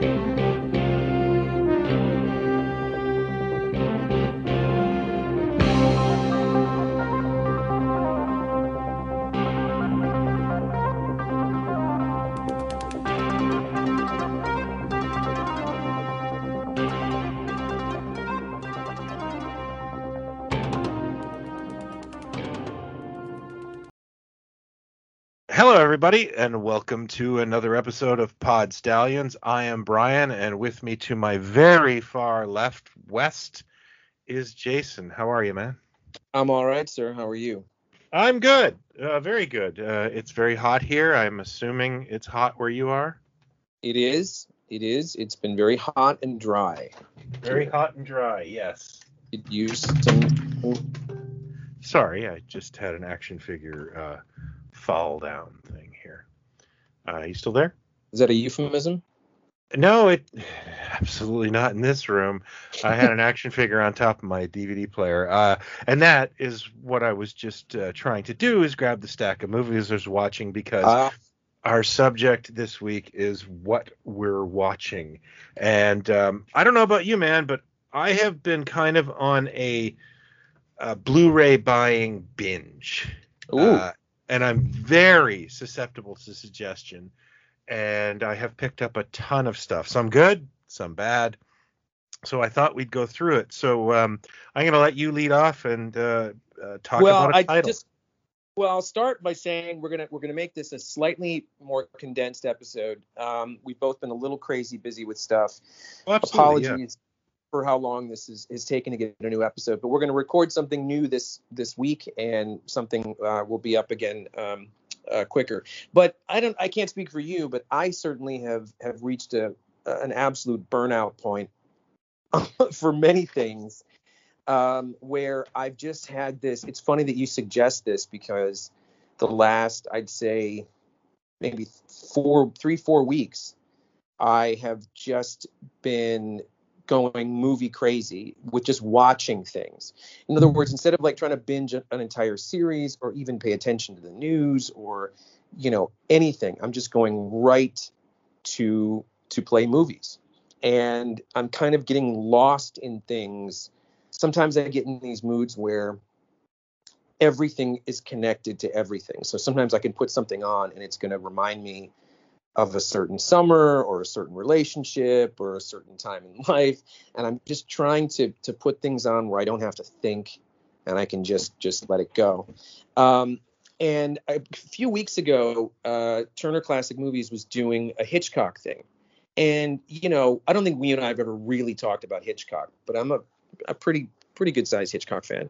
Hello, everybody, and welcome to another episode of Pod Stallions. I am Brian, and with me to my very far left west is Jason. How are you, man? I'm all right, sir. How are you? I'm good. Uh, very good. Uh, it's very hot here. I'm assuming it's hot where you are. It is. It is. It's been very hot and dry. Very hot and dry. Yes. It used some. Sorry, I just had an action figure uh, fall down thing here. Uh, you still there? Is that a euphemism? No, it absolutely not in this room. I had an action figure on top of my DVD player, uh, and that is what I was just uh, trying to do: is grab the stack of movies I was watching because Uh, our subject this week is what we're watching. And um, I don't know about you, man, but I have been kind of on a, a Blu-ray buying binge. ooh. And I'm very susceptible to suggestion. And I have picked up a ton of stuff. Some good, some bad. So I thought we'd go through it. So um, I'm going to let you lead off and uh, uh, talk well, about a title. I just. Well, I'll start by saying we're gonna we're gonna make this a slightly more condensed episode. Um, we've both been a little crazy busy with stuff. Oh, absolutely, yeah. For how long this is is taking to get a new episode, but we're gonna record something new this this week, and something uh, will be up again um, uh, quicker. But I don't I can't speak for you, but I certainly have have reached a an absolute burnout point for many things um, where I've just had this. It's funny that you suggest this because the last, I'd say, maybe four, three, four weeks, I have just been going movie crazy with just watching things. In other words, instead of like trying to binge an entire series or even pay attention to the news or, you know, anything, I'm just going right to to play movies. And I'm kind of getting lost in things sometimes I get in these moods where everything is connected to everything. So sometimes I can put something on and it's going to remind me of a certain summer or a certain relationship or a certain time in life and I'm just trying to to put things on where I don't have to think and I can just just let it go. Um, and a few weeks ago, uh, Turner Classic Movies was doing a Hitchcock thing. And you know, I don't think we and I have ever really talked about Hitchcock, but I'm a a pretty pretty good sized Hitchcock fan.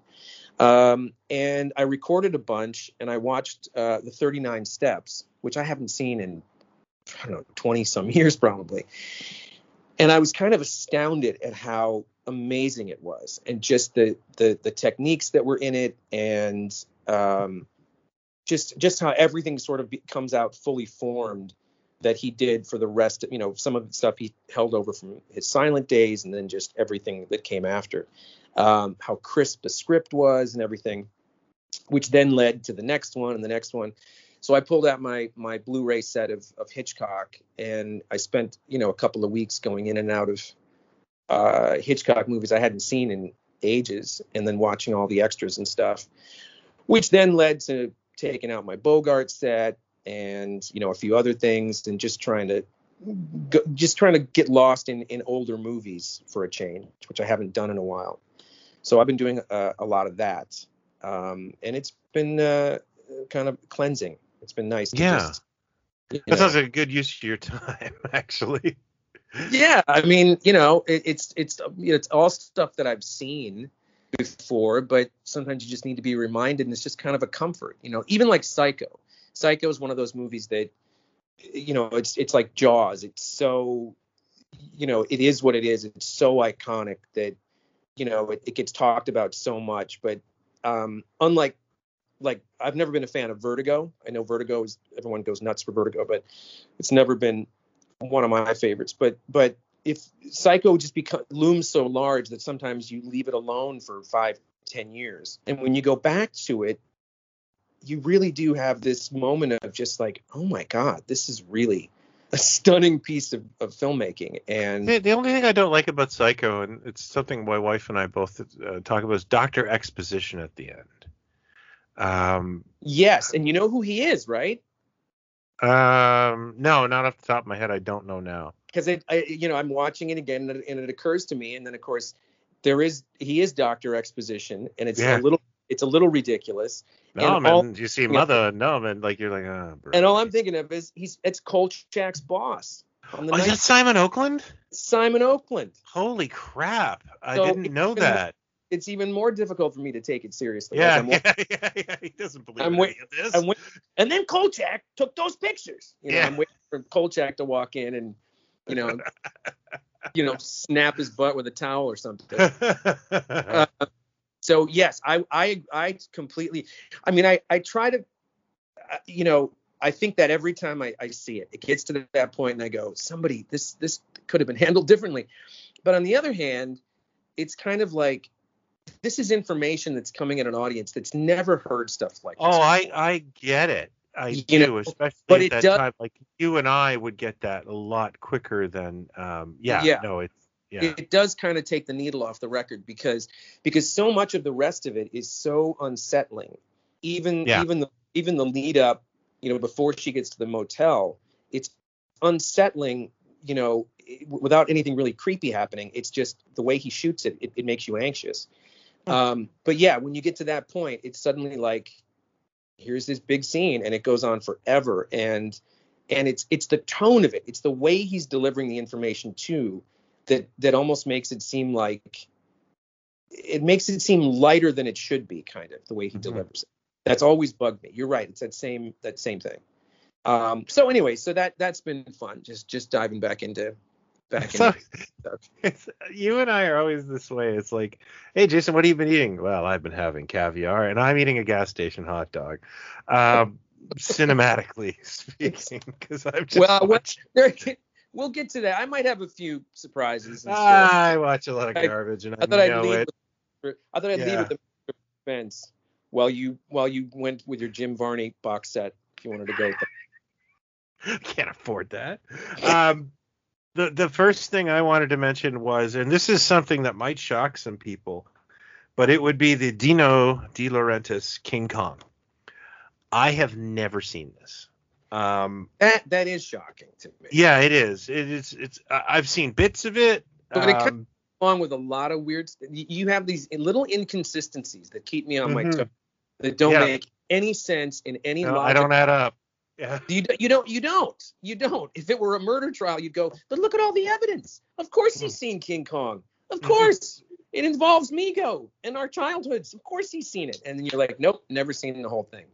Um, and I recorded a bunch and I watched uh, the 39 Steps, which I haven't seen in I don't know 20 some years probably. And I was kind of astounded at how amazing it was, and just the the the techniques that were in it, and um, just just how everything sort of be, comes out fully formed that he did for the rest of you know some of the stuff he held over from his silent days and then just everything that came after um, how crisp the script was and everything which then led to the next one and the next one so i pulled out my my blu-ray set of, of hitchcock and i spent you know a couple of weeks going in and out of uh, hitchcock movies i hadn't seen in ages and then watching all the extras and stuff which then led to taking out my bogart set and you know a few other things and just trying to go, just trying to get lost in in older movies for a change which i haven't done in a while. So i've been doing a, a lot of that. Um, and it's been uh, kind of cleansing it's been nice to Yeah. just, That know- sounds like a good use of your time, actually. yeah i mean you know it, it's it's it's all stuff that i've seen before but sometimes you just need to be reminded and it's just kind of a comfort you know even like psycho psycho is one of those movies that you know it's it's like jaws it's so you know it is what it is it's so iconic that you know it, it gets talked about so much but um unlike like i've never been a fan of vertigo i know vertigo is everyone goes nuts for vertigo but it's never been one of my favorites but but if psycho just become looms so large that sometimes you leave it alone for five ten years and when you go back to it you really do have this moment of just like oh my god this is really a stunning piece of, of filmmaking. And The, the only thing I don't like about Psycho, and it's something my wife and I both uh, talk about, is Doctor Exposition at the end. Um, yes, and you know who he is, right? um, no, not off the top of my head. I don't know now. Because it, I, you know, I'm watching it again, and it, and it occurs to me, and then of course, there is he is Doctor Exposition, and it's Yeah. a little it's a little ridiculous. No, And man, all- you see Mother, no, man, like you're like, bro. And all I'm thinking of is he's it's Kolchak's boss on the Oh, is that Simon Oakland? Simon Oakland. Holy crap! I So didn't know that. It's even more difficult for me to take it seriously. Like, Yeah, I'm yeah, yeah, yeah. He doesn't believe I'm in wait- of this. I'm wait- and then Kolchak took those pictures. You know, Yeah. I'm waiting for Kolchak to walk in and, you know, you know, snap his butt with a towel or something. Uh, so yes, I I I completely. I mean, I I try to, uh, you know, I think that every time I I see it, it gets to that point and I go, somebody, this this could have been handled differently. But on the other hand, it's kind of like this is information that's coming at an audience that's never heard stuff like this. oh, I I get it. I You do, know, especially but at that does- time. Like you and I would get that a lot quicker than. Um, yeah, Yeah. No, it's yeah. it does kind of take the needle off the record because because so much of the rest of it is so unsettling even Yeah. even the even the lead up you know before she gets to the motel it's unsettling you know without anything really creepy happening it's just the way he shoots it it, it makes you anxious um but yeah when you get to that point it's suddenly like here's this big scene and it goes on forever. And and it's it's the tone of it. It's the way he's delivering the information to that that almost makes it seem like it makes it seem lighter than it should be kind of the way he Mhm. delivers it. That's always bugged me. You're right. It's that same that same thing. Um so anyway so that that's been fun just just diving back into back So-. You and I are always this way. It's like, hey, Jason, what have you been eating? Well, I've been having caviar, and I'm eating a gas station hot dog. Um, cinematically speaking, because I'm just Well, watching- There- we'll get to that i might have a few surprises. I watch a lot of garbage, and I, I thought I'd know leave. it. With, I thought I'd leave Yeah. with the fence while you while you went with your Jim Varney box set. If you wanted to go. Can't afford that. Um, the the first thing I wanted to mention was, and this is something that might shock some people, but it would be the Dino De Laurentiis King Kong. I have never seen this. Um, That that is shocking to me. yeah, it is. It is. It's. I've seen bits of it. But it Um, Along with a lot of weird. You you have these little inconsistencies that keep me on my Mhm. toes. That don't Yeah. make any sense in any no, logic. I don't add up. Yeah. You, you don't. You don't. You don't. If it were a murder trial, you'd go. But look at all the evidence. Of course he's seen King Kong. Of Mhm. course. It involves Mego and our childhoods. Of course he's seen it. And then you're like, nope, never seen the whole thing.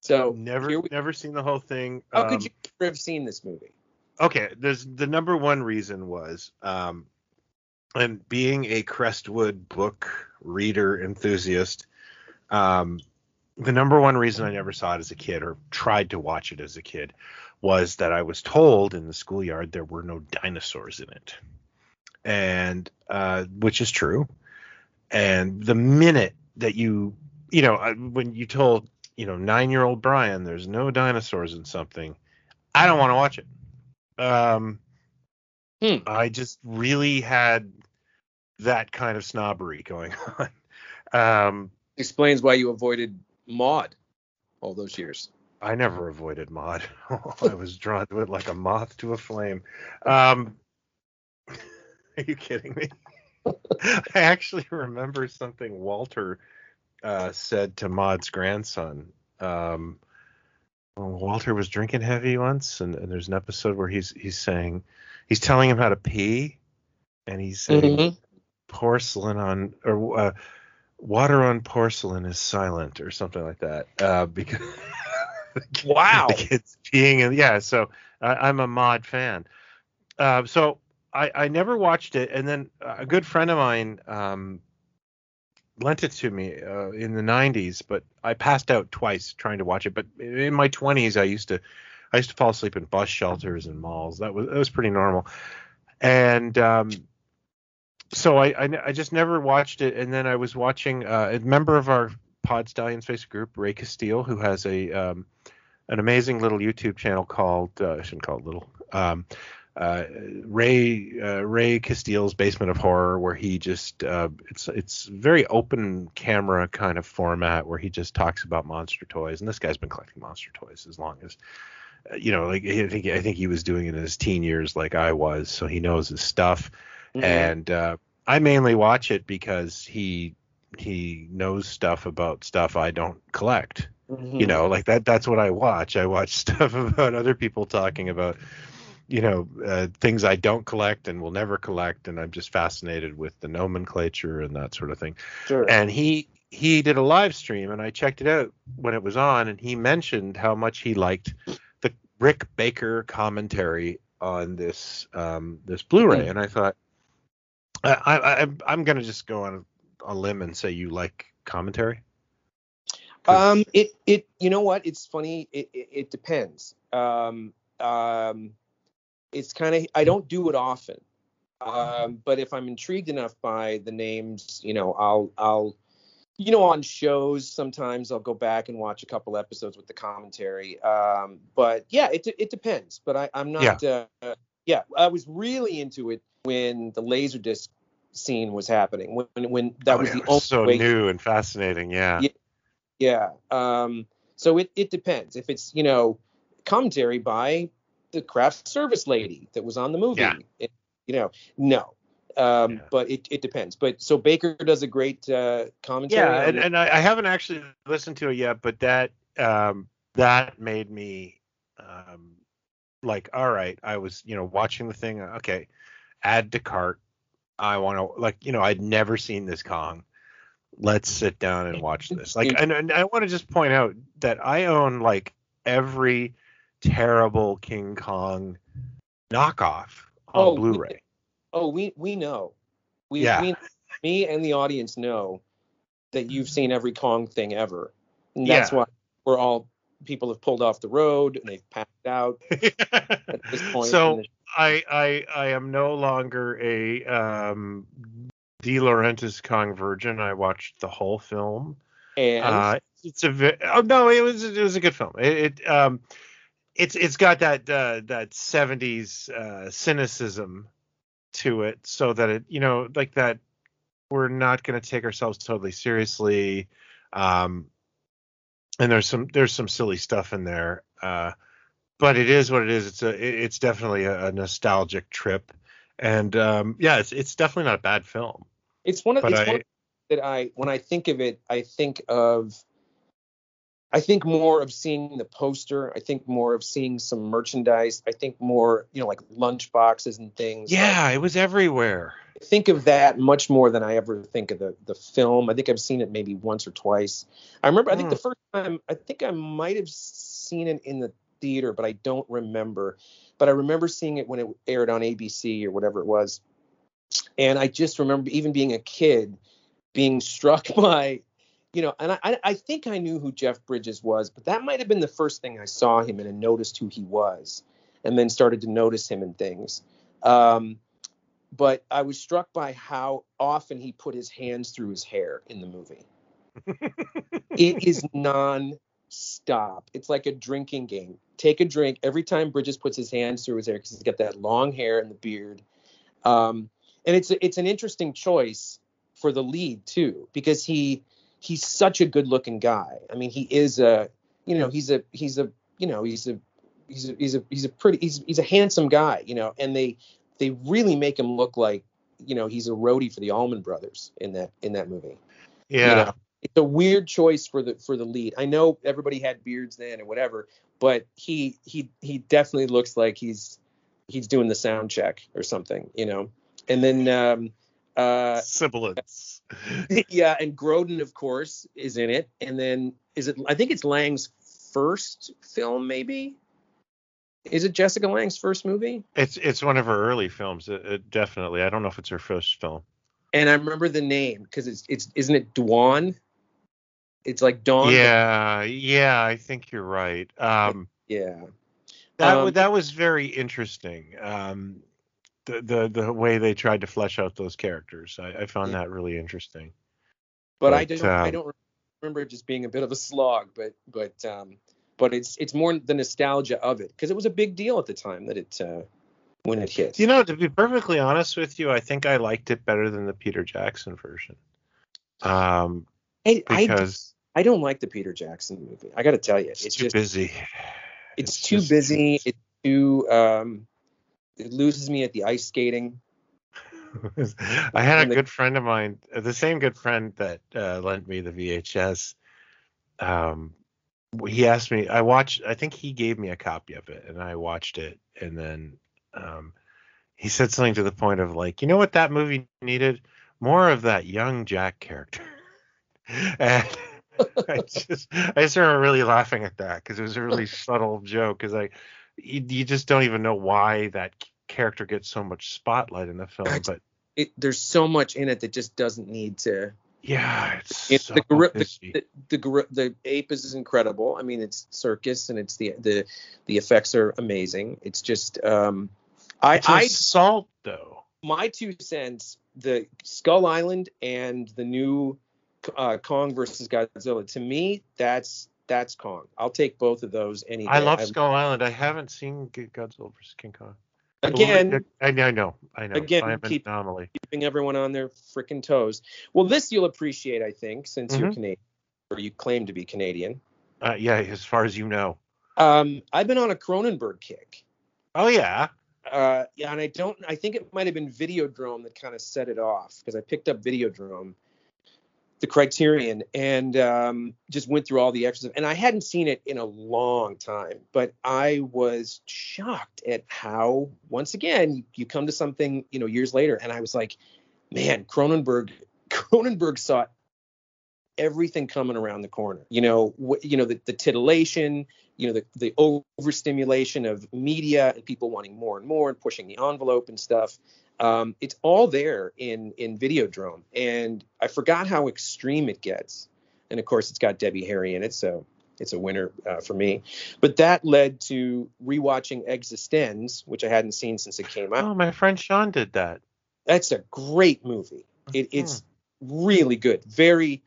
So never, we- never seen the whole thing. how Um, could you ever have seen this movie? okay there's the number one reason was um and being a crestwood book reader enthusiast um the number one reason i never saw it as a kid or tried to watch it as a kid was that i was told in the schoolyard there were no dinosaurs in it and uh which is true and the minute that you you know when you told you know nine year old brian there's no dinosaurs in something i don't want to watch it um, Hmm. I just really had that kind of snobbery going on. Um, Explains why you avoided Maude all those years. I never avoided Maude. I was drawn to it like a moth to a flame. Um, are you kidding me? I actually remember something Walter uh, said to Maude's grandson. Um, Walter was drinking heavy once, and, and there's an episode where he's he's saying he's telling him how to pee, and he's saying Mhm. porcelain on or uh, water on porcelain is silent or something like that uh, because Wow. the kids peeing and yeah so I, i'm a Maude fan. Uh, so I, I never watched it and then a good friend of mine um, lent it to me uh, in the 90s but i passed out twice trying to watch it but in my 20s i used to i used to fall asleep in bus shelters and malls. That was that was pretty normal. And um, so I, I I just never watched it, and then I was watching uh, a member of our Pod Stallions Facebook group, Ray Castile, who has a um, an amazing little YouTube channel called uh, I shouldn't call it little Um, uh, Ray uh, Ray Castile's Basement of Horror, where he just uh, it's it's very open camera kind of format where he just talks about monster toys, and this guy's been collecting monster toys as long as uh, you know, like I think I think he was doing it in his teen years, like I was, so he knows his stuff. Mm-hmm. And uh, I mainly watch it because he he knows stuff about stuff I don't collect. Mm-hmm. You know, like that that's what I watch. I watch stuff about other people talking about you know uh, things I don't collect and will never collect, and I'm just fascinated with the nomenclature and that sort of thing. Sure. And he he did a live stream, and I checked it out when it was on, and he mentioned how much he liked the Rick Baker commentary on this um, this Blu-ray, mm. and I thought I, I I'm gonna just go on a limb and say you like commentary. Um, it it you know what? It's funny. It it, it depends. Um, um, it's kind of I don't do it often, um, but if I'm intrigued enough by the names, you know, I'll I'll you know on shows sometimes I'll go back and watch a couple episodes with the commentary. Um, but yeah, it it depends. But I I'm not. Yeah. Uh, yeah, I was really into it when the Laserdisc scene was happening. When when that oh, was the only so way new and fascinating. Yeah. Yeah. yeah. Um, so it it depends. If it's you know commentary by the craft service lady that was on the movie. Yeah. It, you know, no. Um, yeah. But it, it depends. But so Baker does a great uh, commentary. Yeah, and, and I, I, haven't actually listened to it yet, but that um, that made me um, like, all right, I was you know watching the thing. Okay, add to cart. I want to like you know I'd never seen this Kong. Let's sit down and watch this. Like, and, and I want to just point out that I own like every terrible King Kong knockoff on oh, Blu-ray. We, oh, we we know. We, yeah. we me and the audience know that you've seen every Kong thing ever. And that's yeah. why we're all people have pulled off the road and they've passed out at this point. So. I I I am no longer a um De Laurentiis Kong virgin. I watched the whole film. And uh, it's a oh no, it was it was a good film. It, it um it's it's got that uh, that 70s uh, cynicism to it so that it you know like that we're not going to take ourselves totally seriously um and there's some there's some silly stuff in there uh but it is what it is it's a it's definitely a, a nostalgic trip and um yeah it's it's definitely not a bad film it's one of, it's I, one that i when i think of it i think of I think more of seeing the poster. I think more of seeing some merchandise. I think more, you know, like lunch boxes and things. Yeah, like, it was everywhere. I think of that much more than I ever think of the the film. I think I've seen it maybe once or twice. I remember. I think the hmm. first time. I think I might have seen it in the theater, but I don't remember. But I remember seeing it when it aired on ABC or whatever it was. And I just remember even being a kid being struck by you know, and I, I think I knew who Jeff Bridges was, but that might have been the first thing I saw him in and noticed who he was, and then started to notice him and things. Um, but I was struck by how often he put his hands through his hair in the movie. it is non-stop. It's like a drinking game. Take a drink every time Bridges puts his hands through his hair because he's got that long hair and the beard. Um, and it's it's an interesting choice for the lead too because he he's such a good looking guy. I mean, he is a, you know, he's a, he's a, you know, he's a, he's a, he's a, he's a pretty, he's, he's a handsome guy, you know, and they, they really make him look like, you know, he's a roadie for the Allman Brothers in that, in that movie. Yeah. You know, it's a weird choice for the, for the lead. I know everybody had beards then or whatever, but he, he, he definitely looks like he's, he's doing the sound check or something, you know, and then, um, uh, sibilance. yeah, and Grodin, of course, is in it. And then is it? I think it's Lange's first film, maybe. Is it Jessica Lange's first movie? It's it's one of her early films. It, it definitely. I don't know if it's her first film. And I remember the name because it's it's isn't it Dwan? It's like Dawn. Yeah, yeah, I think you're right. Um, yeah. That um, that was very interesting. Um, the the the way they tried to flesh out those characters. I, I found yeah. that really interesting. But, but I don't um, I don't remember it just being a bit of a slog. But but um, but it's it's more the nostalgia of it because it was a big deal at the time that it uh, when it hit. You know, to be perfectly honest with you, I think I liked it better than the Peter Jackson version. Um, I, because I, I don't like the Peter Jackson movie. I got to tell you, it's, it's too just busy. it's, It's too busy. It's too um, it loses me at the ice skating. I had a good friend of mine, uh, the same good friend that uh, lent me the VHS. Um, he asked me. I watched. I think he gave me a copy of it, and I watched it. And then um, he said something to the point of like, you know what that movie needed? More of that young Jack character. and I just, I just remember really laughing at that because it was a really subtle joke. Because I, you, you just don't even know why that character gets so much spotlight in the film, but It, there's so much in it that just doesn't need to. Yeah, it's It's so the, the, the the the ape is incredible. I mean, it's circus and it's the the the effects are amazing. It's just um, I It's I assault though. my two cents the skull island and the new uh, kong versus godzilla to me that's that's kong i'll take both of those any day. I love Skull Island. I haven't seen Godzilla vs King Kong. again I, I know, I know. Again, I'm keep- anomaly. keeping everyone on their freaking toes well this you'll appreciate i think since you're Mhm. canadian or you claim to be canadian Uh, yeah, as far as you know. um i've been on a cronenberg kick Oh yeah. uh yeah and i don't i think it might have been videodrome that kind of set it off because i picked up videodrome the criterion and um just went through all the extras and i hadn't seen it in a long time but i was shocked at how once again you, come to something you know years later and i was like man cronenberg cronenberg saw everything coming around the corner. You know wh- you know the, the titillation you know the, the overstimulation of media and people wanting more and more and pushing the envelope and stuff um, it's all there in in videodrome and i forgot how extreme it gets and of course it's got debbie harry in it so it's a winner uh, for me but that led to rewatching existenz which i hadn't seen since it came out Oh, my friend Sean did that. that's a great movie it, it's really good very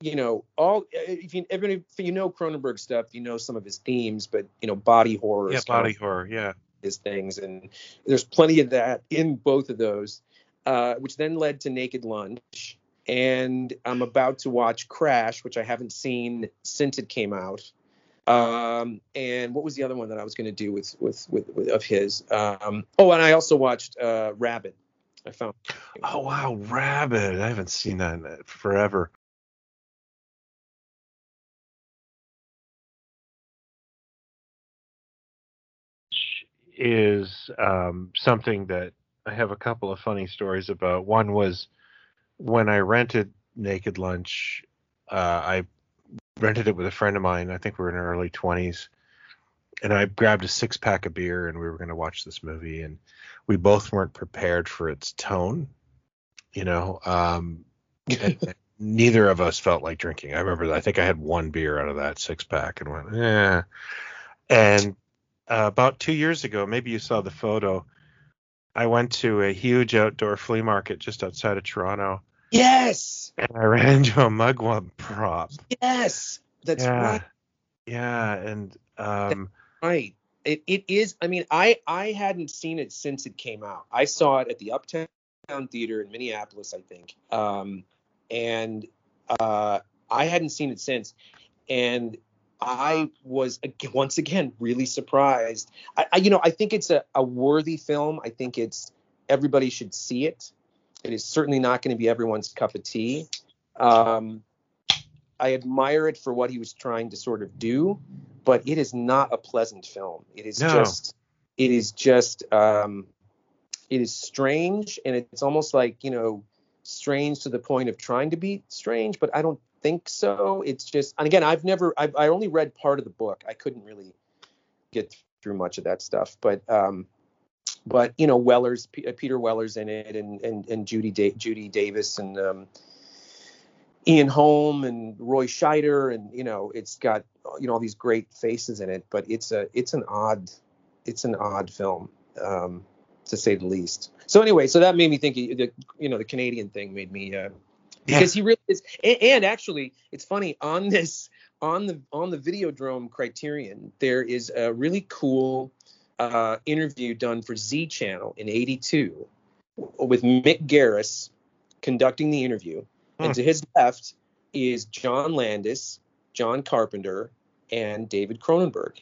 you know all if you if you- know cronenberg stuff you know some of his themes but you know body horror Yeah, kind of body horror. Yeah. His things. And there's plenty of that in both of those uh, which then led to naked lunch. And i'm about to watch crash which i haven't seen since it came out. Um, and what was the other one that i was going to do with, with with with of his? Um, oh and i also watched uh, Rabid. I found Oh wow, Rabid. I haven't seen that in forever. Is um, something that I have a couple of funny stories about. One was when I rented Naked Lunch. Uh, I rented it with a friend of mine. I think we were in our early twenties, and I grabbed a six pack of beer, and we were going to watch this movie, and we both weren't prepared for its tone. You know, um, neither of us felt like drinking. I remember I think I had one beer out of that six pack and went, yeah. And uh, about two years ago, maybe you saw the photo. I went to a huge outdoor flea market just outside of Toronto, yes and I ran into a mugwump prop. yes that's yeah, right yeah, and um, Right. It it is. I mean, I I hadn't seen it since it came out. I saw it at the Uptown Theater in Minneapolis, I think. Um, and uh, I hadn't seen it since, and I was once again really surprised. I, I you know I think it's a, a worthy film. I think it's everybody should see it. It is certainly not going to be everyone's cup of tea. Um, I admire it for what he was trying to sort of do, but it is not a pleasant film. It is No. just, it is just, um, it is strange, and it's almost like you know, strange to the point of trying to be strange, but I don't think so. It's just, and again, I've never, I've, I only read part of the book. I couldn't really get through much of that stuff, but, um, but you know, Weller's, P- uh, Peter Weller's in it, and and and Judy da- Judy Davis, and um, Ian Holm and Roy Scheider, and you know, it's got you know all these great faces in it, but it's a it's an odd it's an odd film, um, to say the least. So anyway, so that made me think you know the Canadian thing made me uh, yeah, because he really is, and, and actually it's funny on this on the on the Videodrome Criterion, there is a really cool uh, interview done for Z Channel in '82 with Mick Garris conducting the interview, and Hmm. to his left is John Landis, John Carpenter, and David Cronenberg.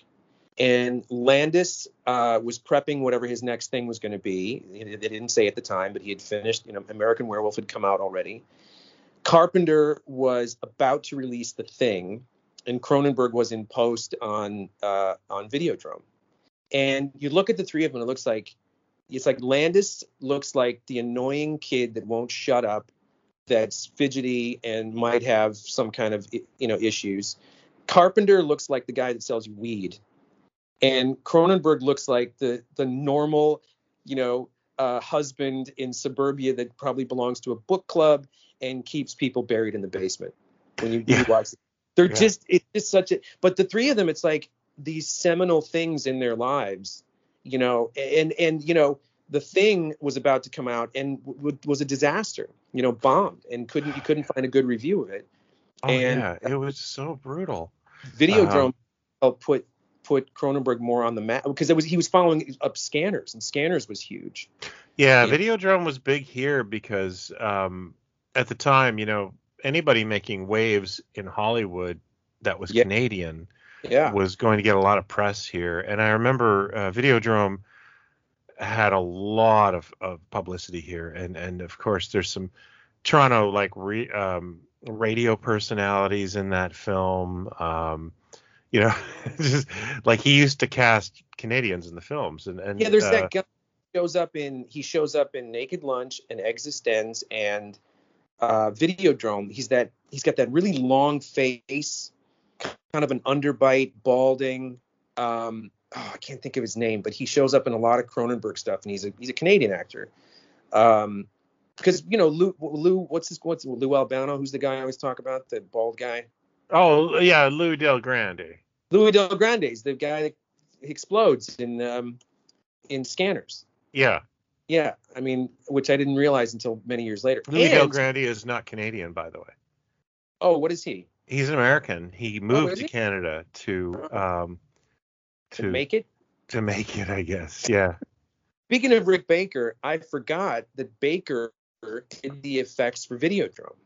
And Landis uh, was prepping whatever his next thing was going to be. They didn't say at the time, but he had finished. You know, American Werewolf had come out already. Carpenter was about to release the thing, and Cronenberg was in post on uh, on Videodrome. And you look at the three of them, it looks like it's like Landis looks like the annoying kid that won't shut up, that's fidgety and might have some kind of you know issues. Carpenter looks like the guy that sells you weed, and Cronenberg looks like the the normal, you know, uh, husband in suburbia that probably belongs to a book club and keeps people buried in the basement. When you, when you watch, it. they're Yeah. just it's just such a. But the three of them, it's like these seminal things in their lives, you know, and and you know the thing was about to come out and w- w- was a disaster, you know, bombed and couldn't you couldn't find a good review of it. Oh And- yeah, it was so brutal. Videodrome Um, helped put put Cronenberg more on the map because it was he was following up Scanners and Scanners was huge. Yeah, Yeah. Videodrome was big here because um, at the time, you know, anybody making waves in Hollywood that was Yeah. Canadian Yeah. was going to get a lot of press here. And I remember uh, Videodrome had a lot of, of publicity here, and and of course there's some Toronto like re, um, radio personalities in that film. Um, you know, just like he used to cast Canadians in the films, and and Yeah, there's uh, that guy shows up in he shows up in Naked Lunch and Existenz and uh, Videodrome. He's that he's got that really long face, kind of an underbite, balding. Um, oh, I can't think of his name, but he shows up in a lot of Cronenberg stuff, and he's a he's a Canadian actor. Um, because you know Lou Lou what's his what's Lou Albano who's the guy I always talk about the bald guy Oh yeah, Lou Del Grande. Louis Del Grande's the guy that explodes in um in Scanners. Yeah, Yeah, I mean, which I didn't realize until many years later. Louis And- Grande is not Canadian, by the way. Oh, what is he? He's an American. He moved Oh, to he? Canada to um To, to make it? to make it, I guess. Yeah. Speaking of Rick Baker, I forgot that Baker did the effects for Videodrome.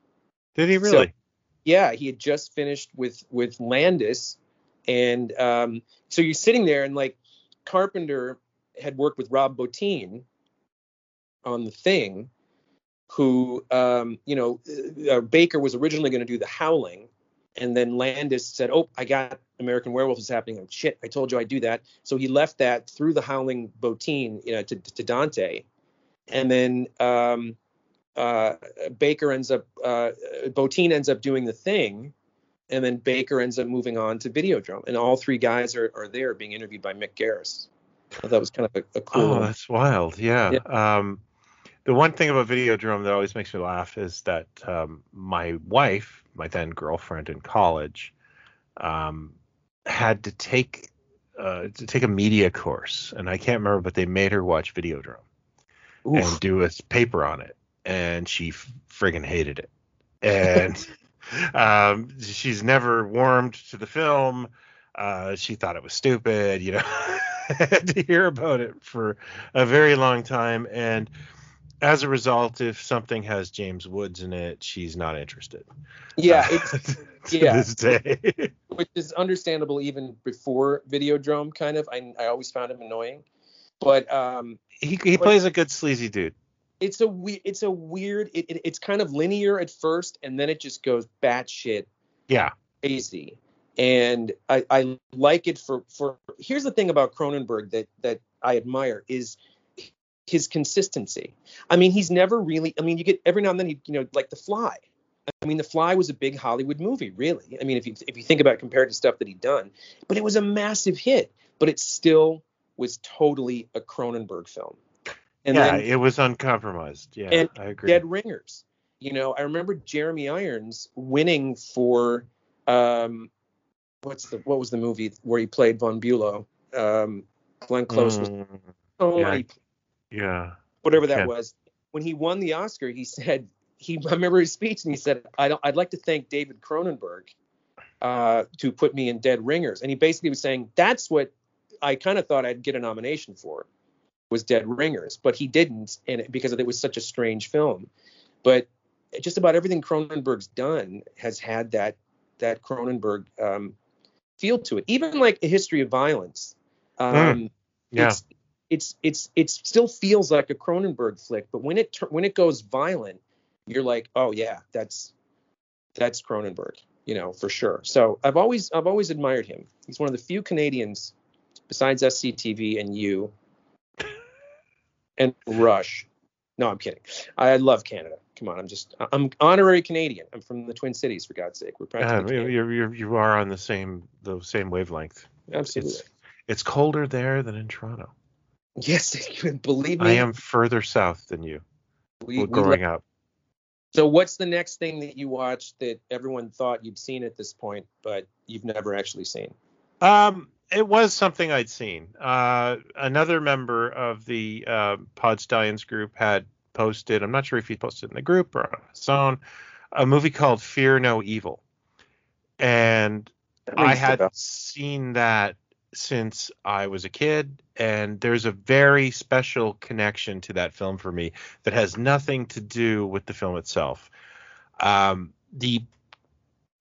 Did he So- really? Yeah, he had just finished with with Landis, and um, so you're sitting there and like Carpenter had worked with Rob Bottin on the thing, who um, you know uh, Baker was originally going to do the Howling, and then Landis said, "Oh, I got American Werewolf is happening." Oh, shit, I told you I'd do that. So he left that through the Howling Bottin, you know, to, to Dante, and then um, uh, Baker ends up, uh, Bottin ends up doing the thing, and then Baker ends up moving on to Videodrome, and all three guys are, are there being interviewed by Mick Garris. I that was kind of a, a cool. Oh, that's wild. Yeah. Um, the one thing about video Videodrome that always makes me laugh is that um, my wife, my then girlfriend in college, um, had to take uh, to take a media course, and I can't remember, but they made her watch Videodrome Oof. and do a paper on it, and she f- friggin' hated it. And um, she's never warmed to the film. Uh, she thought it was stupid, you know. had to hear about it for a very long time, and as a result, if something has James Woods in it, she's not interested. yeah, Uh, it's, yeah. this day. which is understandable even before Videodrome. Kind of, I, I always found him annoying, but um, he he plays a good sleazy dude. it's a we, it's a weird. It, it, it's kind of linear at first, and then it just goes batshit Yeah. crazy. And I, I like it for for. Here's the thing about Cronenberg that that I admire is his consistency. I mean, he's never really. I mean, you get every now and then, he, you know, like The Fly. I mean, The Fly was a big Hollywood movie, really. I mean, if you if you think about it compared to stuff that he'd done, but it was a massive hit. But it still was totally a Cronenberg film. And yeah, then it was uncompromised. Yeah, and I agree. Dead Ringers. You know, I remember Jeremy Irons winning for um, what's the what was the movie where he played Von Bulow? Um, Glenn Close was Mm, oh yeah. my yeah. whatever that Can't- was. When he won the Oscar, he said he I remember his speech and he said I don't I'd like to thank David Cronenberg uh, to put me in Dead Ringers, and he basically was saying that's what I kind of thought I'd get a nomination for was Dead Ringers, but he didn't, and it, because it was such a strange film. But just about everything Cronenberg's done has had that that Cronenberg um, feel to it. Even like a history of violence. Um, mm. Yeah. It's, it's it's it still feels like a Cronenberg flick, but when it when it goes violent, you're like, oh yeah, that's that's Cronenberg, you know, for sure. So I've always I've always admired him. He's one of the few Canadians besides SCTV and you and Rush. No, I'm kidding. I love Canada. Come on, I'm just I'm honorary Canadian. I'm from the Twin Cities, for God's sake. We're practically yeah, you're, you're, you are on the same the same wavelength. Absolutely. It's, it's colder there than in Toronto. Yes, believe me. I am further south than you. We, growing we up. So, what's the next thing that you watched that everyone thought you'd seen at this point, but you've never actually seen? Um, it was something I'd seen. Uh, another member of the uh, Pod Stallions group had posted. I'm not sure if he posted in the group or on his own. A movie called Fear No Evil, and I had seen that since I was a kid, and there's a very special connection to that film for me that has nothing to do with the film itself. Um, the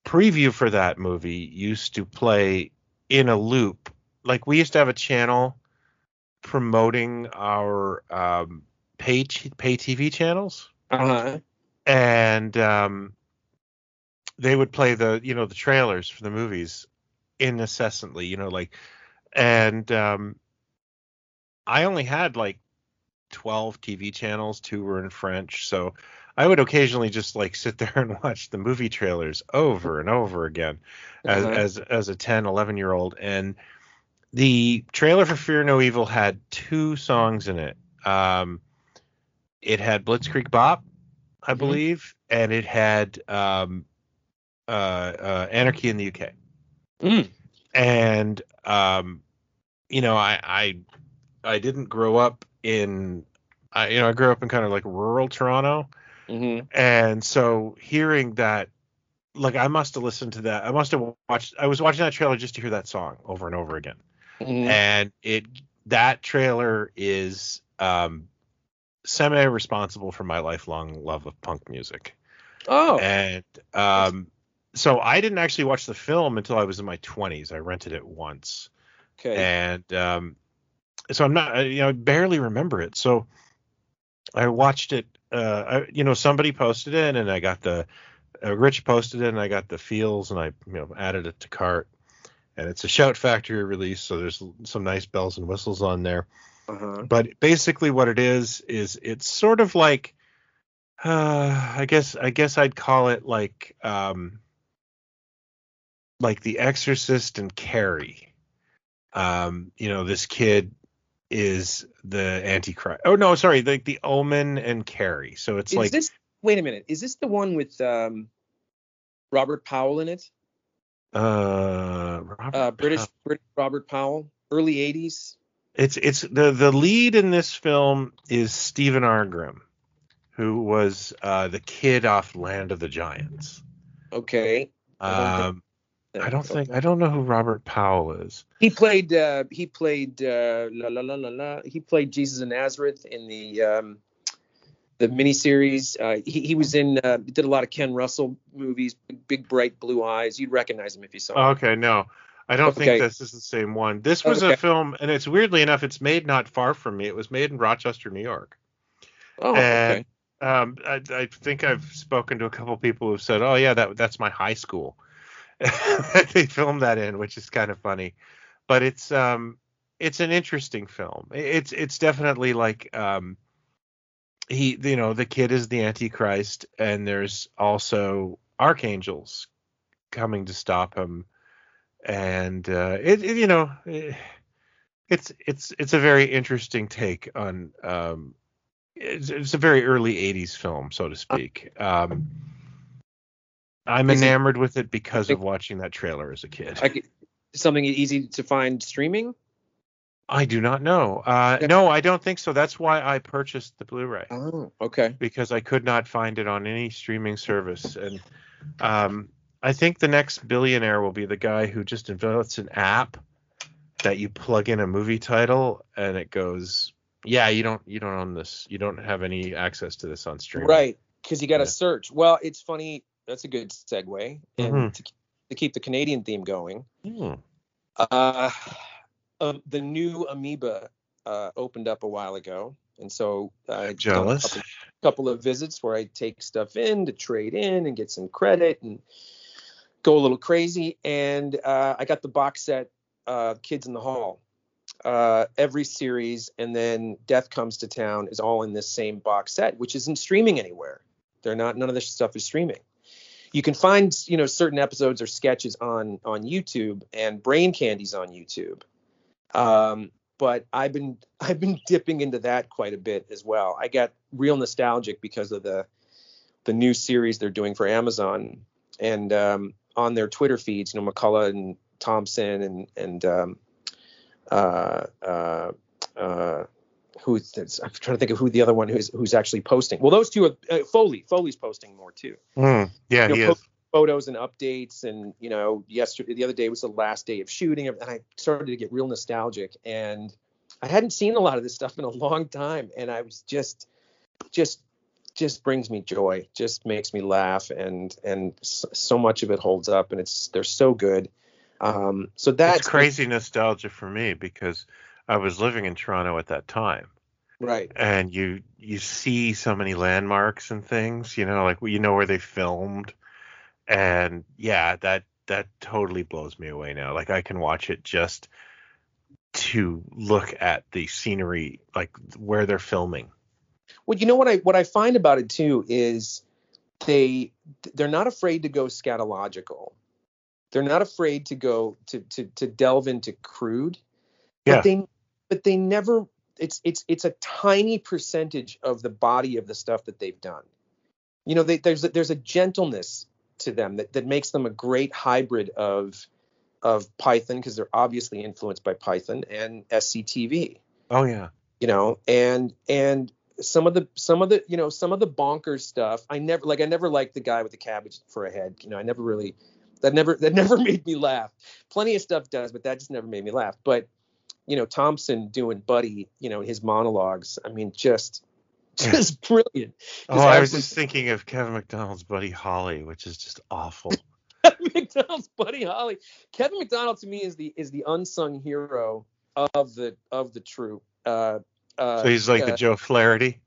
preview for that movie used to play in a loop. Like we used to have a channel promoting our um, pay pay TV channels, uh-huh. and um, they would play the you know the trailers for the movies incessantly. You know, like and um, I only had like 12 TV channels, two were in French, so I would occasionally just like sit there and watch the movie trailers over and over again as uh-huh. as as a 10, 11 year old and the trailer for Fear No Evil had two songs in it. Um, it had Blitzkrieg Bop, I mm-hmm. believe, and it had um, uh, uh, Anarchy in the UK. Mm. And um, you know, I I I didn't grow up in I you know I grew up in kind of like rural Toronto, mm-hmm. and so hearing that like I must have listened to that I must have watched I was watching that trailer just to hear that song over and over again, mm-hmm. and it that trailer is um semi responsible for my lifelong love of punk music. Oh, and um so I didn't actually watch the film until I was in my 20s. I rented it once. Okay. And um, so I'm not, you know, I barely remember it. So I watched it. Uh, I, you know, somebody posted it, and I got the uh, Rich posted it, and I got the feels, and I, you know, added it to cart. And it's a Shout Factory release, so there's some nice bells and whistles on there. Uh-huh. But basically, what it is is it's sort of like, uh, I guess, I guess I'd call it like, um, like The Exorcist and Carrie um, you know, this kid is the Antichrist. Oh no, sorry, like the Omen and Carrie. So it's is like this. Wait a minute, is this the one with um, Robert Powell in it? Uh, Robert uh British, Powell. British Robert Powell, early '80s. It's it's the the lead in this film is Stephen R. Who was uh, the kid off Land of the Giants. Okay. Um, I don't think I don't know who Robert Powell is. He played uh, he played uh, la, la, la, la, la. he played Jesus of Nazareth in the um, the miniseries. Uh, he, he was in uh, did a lot of Ken Russell movies. Big, big bright blue eyes. You'd recognize him if you saw him. Okay, no. I don't okay. think this is the same one. This was okay. a film, and it's weirdly enough, it's made not far from me. It was made in Rochester, New York. Oh, and, okay. Um, I, I think I've spoken to a couple people who've said, "Oh yeah, that that's my high school." they filmed that in, which is kind of funny. But it's um it's an interesting film. It's it's definitely like um he you know the kid is the antichrist and there's also archangels coming to stop him and uh it, it you know it, it's it's it's a very interesting take on um it's, it's a very early 80s film so to speak um I'm Is enamored it, with it because of watching that trailer as a kid. I, something easy to find streaming? I do not know. Uh. No, I don't think so. That's why I purchased the Blu-ray. Oh, okay. Because I could not find it on any streaming service, and um, I think the next billionaire will be the guy who just invents an app that you plug in a movie title and it goes, yeah, you don't you don't own this. You don't have any access to this on streaming. Right, because you got to Yeah. search. Well, it's funny. That's a good segue, and Mhm. to, to keep the Canadian theme going, Hmm. uh, um, the new Amoeba uh, opened up a while ago, and so I Jealous. couple, couple of visits where I take stuff in to trade in and get some credit and go a little crazy. And uh, I got the box set, uh, Kids in the Hall. Uh, every series, and then Death Comes to Town is all in this same box set, which isn't streaming anywhere. They're not. None of this stuff is streaming. You can find, you know, certain episodes or sketches on on YouTube, and Brain Candy's on YouTube. Um, but I've been I've been dipping into that quite a bit as well. I got real nostalgic because of the the new series they're doing for Amazon and um, on their Twitter feeds, you know, McCulloch and Thompson and and um, uh, uh, uh, who's that's- I'm trying to think of who the other one who's who's actually posting. Well, those two are uh, Foley. Foley's posting more too Hmm. Yeah, You he know, is. photos and updates and you know yesterday the other day was the last day of shooting and i started to get real nostalgic and i hadn't seen a lot of this stuff in a long time and i was just just just brings me joy just makes me laugh and and so much of it holds up and it's they're so good um so that's That's crazy nostalgia for me because I was living in Toronto at that time. Right and you you see so many landmarks and things you know like you know where they filmed and yeah that that totally blows me away now like i can watch it just to look at the scenery like where they're filming Well, you know what I what I find about it too is they they're not afraid to go scatological. They're not afraid to go to to to delve into crude. Yeah. But they but they never it's it's it's a tiny percentage of the body of the stuff that they've done. You know, they, there's a, there's a gentleness to them that, that makes them a great hybrid of of Python because they're obviously influenced by Python and SCTV oh yeah. You know and and some of the some of the you know some of the bonkers stuff i never like i never liked the guy with the cabbage for a head. You know i never really that never that never made me laugh. Plenty of stuff does but that just never made me laugh. But you know thompson doing buddy you know his monologues i mean just just brilliant. Oh, i was just thinking of kevin mcdonald's buddy holly which is just awful. Kevin McDonald's Buddy Holly. Kevin McDonald to me is the is the unsung hero of the of the troupe. Uh, uh, so he's like uh, the joe flaherty?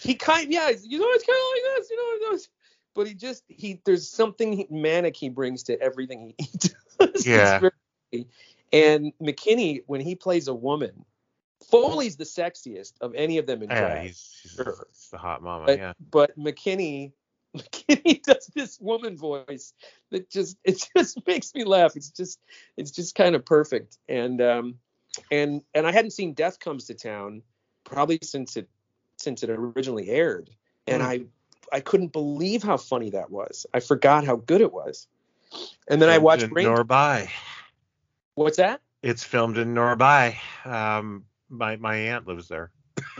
he kind yeah you know it's kind of like this you know does but he just he there's something manic he brings to everything he, he does. Yeah. And mckinney when he plays a woman foley's the sexiest of any of them in yeah drag he's, he's, Sure. he's the hot mama but, yeah. but mckinney mckinney does this woman voice that just it just makes me laugh. It's just it's just kind of perfect. And um and and i hadn't seen death comes to town probably since it since it originally aired. And Hmm. i i couldn't believe how funny that was. I forgot how good it was. And then i watched in Brain, North Bay what's that it's filmed in North Bay um my my aunt lives there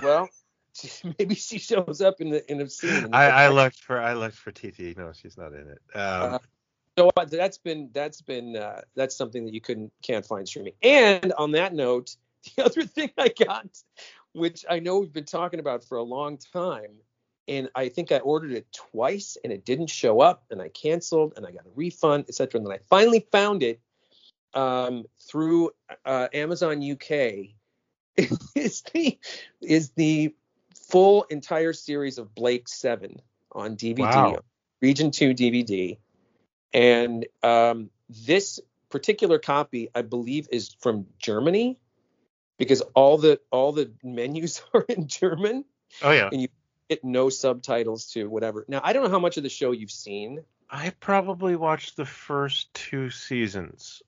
well maybe she shows up in the in a scene I, I looked for I looked for TT. No, she's not in it. Um, Uh, so uh, that's been that's been uh, that's something that you couldn't can't find streaming. And on that note, the other thing I got, which I know we've been talking about for a long time, and I think I ordered it twice and it didn't show up, and I canceled and I got a refund, etc. And then I finally found it um, through uh, Amazon UK. is the is the full entire series of Blake Seven on DVD, Wow. Region Two DVD, and um, this particular copy, I believe, is from Germany because all the all the menus are in German. oh yeah, And you get no subtitles to whatever. Now I don't know how much of the show you've seen. I probably watched the first two seasons,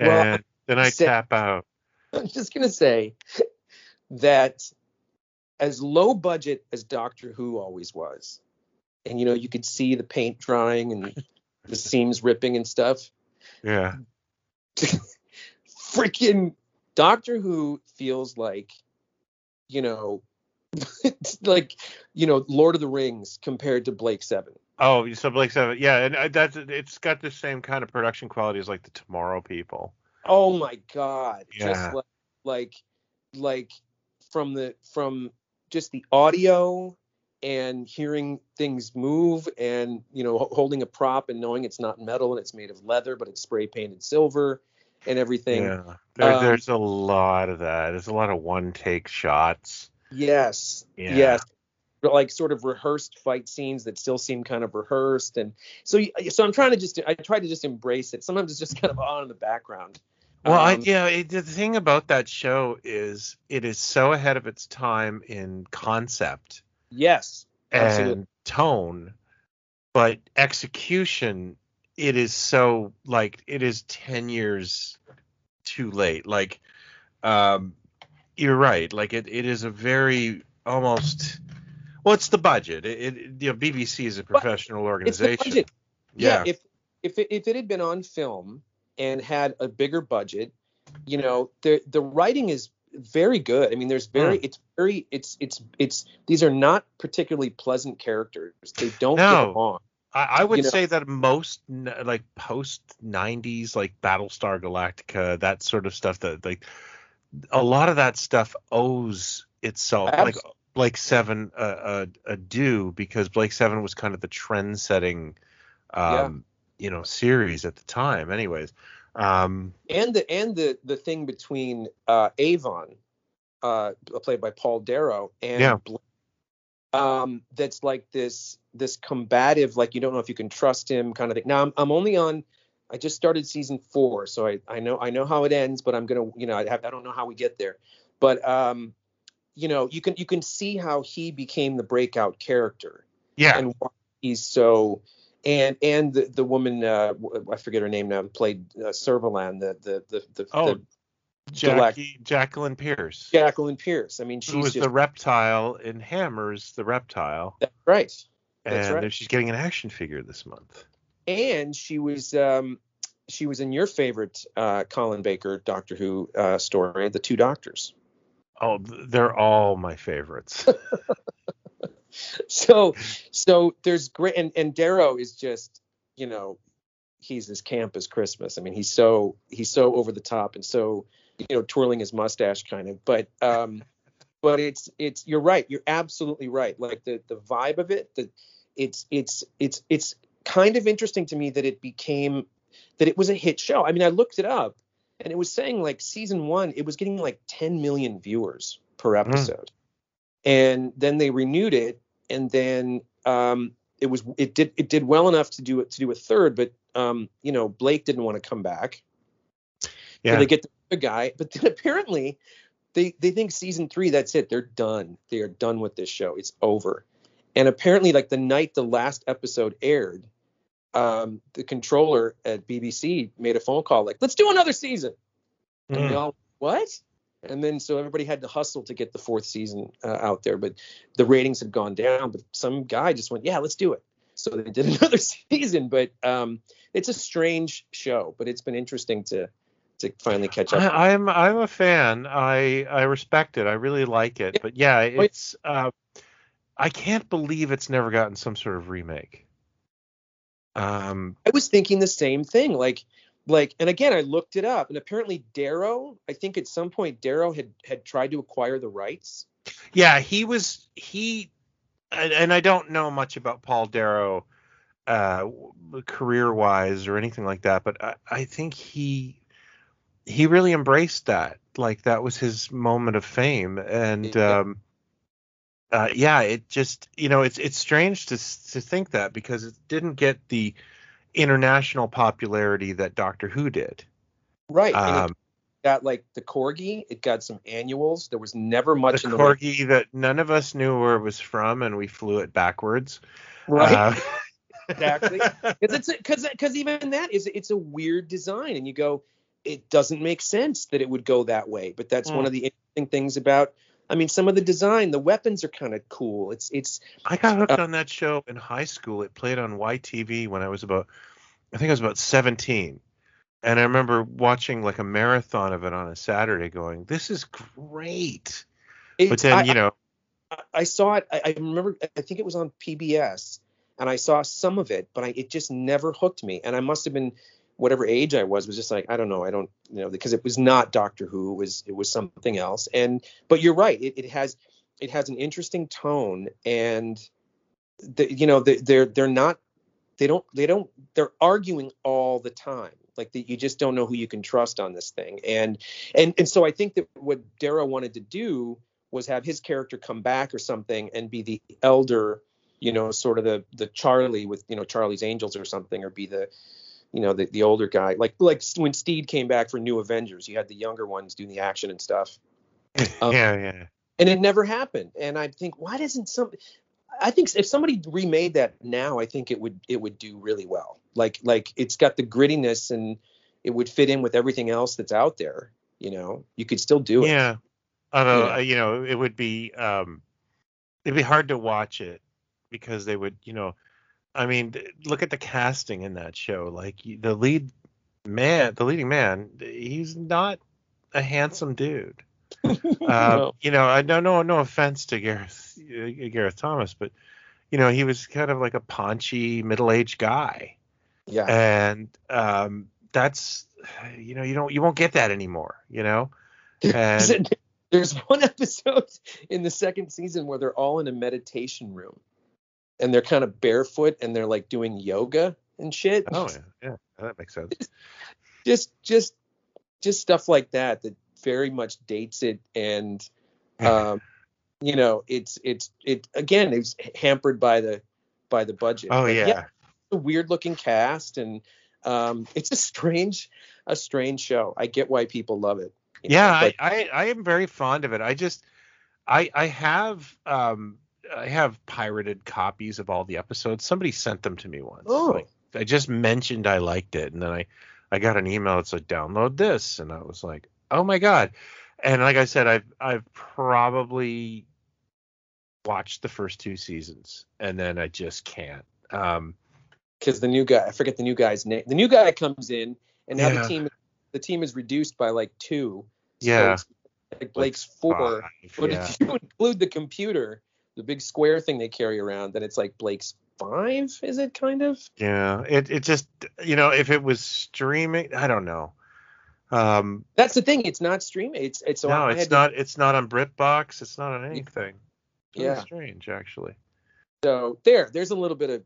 Well, and then I say- tap out. I'm just gonna say that as low budget as Doctor Who always was, and you know you could see the paint drying and the seams ripping and stuff. Yeah, Freaking Doctor Who feels like, you know, like you know Lord of the Rings compared to Blake Seven. Oh, so Blake Seven, yeah, and uh, that's it's got the same kind of production quality as like the Tomorrow People. Oh my god, Yeah. just like, like like from the from just the audio and hearing things move and you know holding a prop and knowing it's not metal and it's made of leather but it's spray painted silver and everything. Yeah, there, Um, there's a lot of that. There's a lot of one take shots. Yes. Yeah. Yes. Like sort of rehearsed fight scenes that still seem kind of rehearsed and so so I'm trying to just I try to just embrace it. Sometimes it's just kind of on in the background. Well, I, Um, yeah, it, the thing about that show is it is so ahead of its time in concept Yes. and Absolutely. tone, but execution, it is so like it is ten years too late. Like, um, you're right. Like it, it is a very almost. Well, it's the budget. It, it you know, BBC is a professional It's the organization. budget. Yeah. if if it, if it had been on film and had a bigger budget, you know, the the writing is very good. I mean, there's very Hmm. it's very it's it's it's these are not particularly pleasant characters. They don't No. get along. I, I would you know- say that most like post '90s, like Battlestar Galactica, that sort of stuff. That like a lot of that stuff owes itself, like Abs- Blake Seven, a, a, a due because Blake Seven was kind of the trend-setting, um, you know, series at the time. Anyways, um, and the and the the thing between uh Avon, uh played by Paul Darrow, and Yeah. Blake, um that's like this this combative, like you don't know if you can trust him kind of thing. Now I'm I'm only on I just started season four, so I I know I know how it ends, but I'm gonna you know I have I don't know how we get there, but um you know you can you can see how he became the breakout character yeah, and why he's so and and the the woman uh I forget her name now played uh, Servalan the the the the, Oh, the Jackie, Jacqueline Pearce, Jacqueline Pearce. I mean she was just the reptile in Hammers, the reptile, that's right. That's and right. she's getting an action figure this month. And she was um she was in your favorite uh Colin Baker Doctor Who uh story, The Two Doctors. Oh, they're all my favorites. So so there's great and and Darrow is just, you know, he's as camp as Christmas. I mean, he's so he's so over the top and so you know twirling his mustache kind of. But um, but it's it's you're right. You're absolutely right. Like the the vibe of it, the it's it's it's it's kind of interesting to me that it became that it was a hit show. I mean, I looked it up and it was saying like season one, it was getting like 10 million viewers per episode. And then they renewed it and then um it was it did it did well enough to do it to do a third, but um, you know, Blake didn't want to come back. So Yeah. they get the other guy, but then apparently they they think season three, that's it. They're done. They are done with this show. It's over. And apparently, like the night the last episode aired, um, the controller at BBC made a phone call, like, let's do another season. And Mm. we all, what? And then so everybody had to hustle to get the fourth season uh, out there, but the ratings had gone down. But some guy just went, yeah, let's do it. So they did another season, but um, it's a strange show, but it's been interesting to to finally catch up. I, I'm I'm a fan. I I respect it. I really like it. Yeah. But yeah, it's uh, I can't believe it's never gotten some sort of remake. Um, I was thinking the same thing. Like, like, and again, I looked it up, and apparently Darrow, I think at some point Darrow had had tried to acquire the rights. yeah, he was he, and, I don't know much about Paul Darrow, uh, career wise or anything like that, but I, I think he he really embraced that. Like that was his moment of fame, and Yeah. um, uh, yeah, it just you know it's it's strange to to think that because it didn't get the international popularity that Doctor Who did. Right. Um, got like the corgi. It got some annuals. There was never the much in the way. corgi that none of us knew where it was from, and we flew it backwards. Right. Uh, Exactly. Because it's because because even that is it's a weird design, and you go, it doesn't make sense that it would go that way. But that's one Mm. of the interesting things about. I mean, some of the design, the weapons are kind of cool. It's it's I got hooked uh, on that show in high school. It played on YTV when I was about, I think I was about 17. And I remember watching like a marathon of it on a Saturday going, this is great. But then, I- you know, I- I saw it. I, I remember. I think it was on PBS, and I saw some of it, but I, it just never hooked me. And I must have been whatever age I was was just like I don't know I don't you know because it was not Doctor Who it was it was something else. And but you're right it, it has it has an interesting tone and the, you know they, they're they're not they don't they don't they're arguing all the time like that you just don't know who you can trust on this thing. And and and so I think that what Darrow wanted to do was have his character come back or something and be the elder you know sort of the the Charlie with you know Charlie's Angels or something or be the you know the, the older guy like like when Steed came back for New Avengers you had the younger ones doing the action and stuff. Um, yeah yeah. and it never happened. And I think why doesn't some I think if somebody remade that now I think it would it would do really well. Like like it's got the grittiness and it would fit in with everything else that's out there you know? You could still do it. Yeah. Although yeah. Uh, you know it would be um it'd be hard to watch it because they would you know I mean, look at the casting in that show. Like the lead man, the leading man, he's not a handsome dude. uh, no. You know, I don't know. No offense to Gareth uh, Gareth Thomas, but you know, he was kind of like a paunchy middle-aged guy. Yeah. And um, that's you know, you don't you won't get that anymore. You know. And, there's one episode in the second season where they're all in a meditation room and they're kind of barefoot and they're like doing yoga and shit. Oh yeah, yeah, that makes sense. Just just just stuff like that that very much dates it and um you know it's it's it again it's hampered by the by the budget. Oh yeah. yeah. a weird looking cast and um it's a strange a strange show. I get why people love it. Yeah, know, but, I, I I am very fond of it. I just I I have um I have pirated copies of all the episodes. Somebody sent them to me once. Oh. Like, I just mentioned I liked it, and then I I got an email that said download this, and I was like, oh my god. And like I said, I've I've probably watched the first two seasons, and then I just can't. Um, because the new guy, I forget the new guy's name. The new guy comes in, and now yeah. the team the team is reduced by like two. So yeah. Like Blake's four, five, but yeah. if you include the computer, the big square thing they carry around, then it's like Blake's five, is it kind of? Yeah, it it just you know if it was streaming, I don't know. Um, That's the thing. It's not streaming. It's it's so no, I it's not. To... It's not on BritBox. It's not on anything. It's yeah, strange actually. So there, there's a little bit of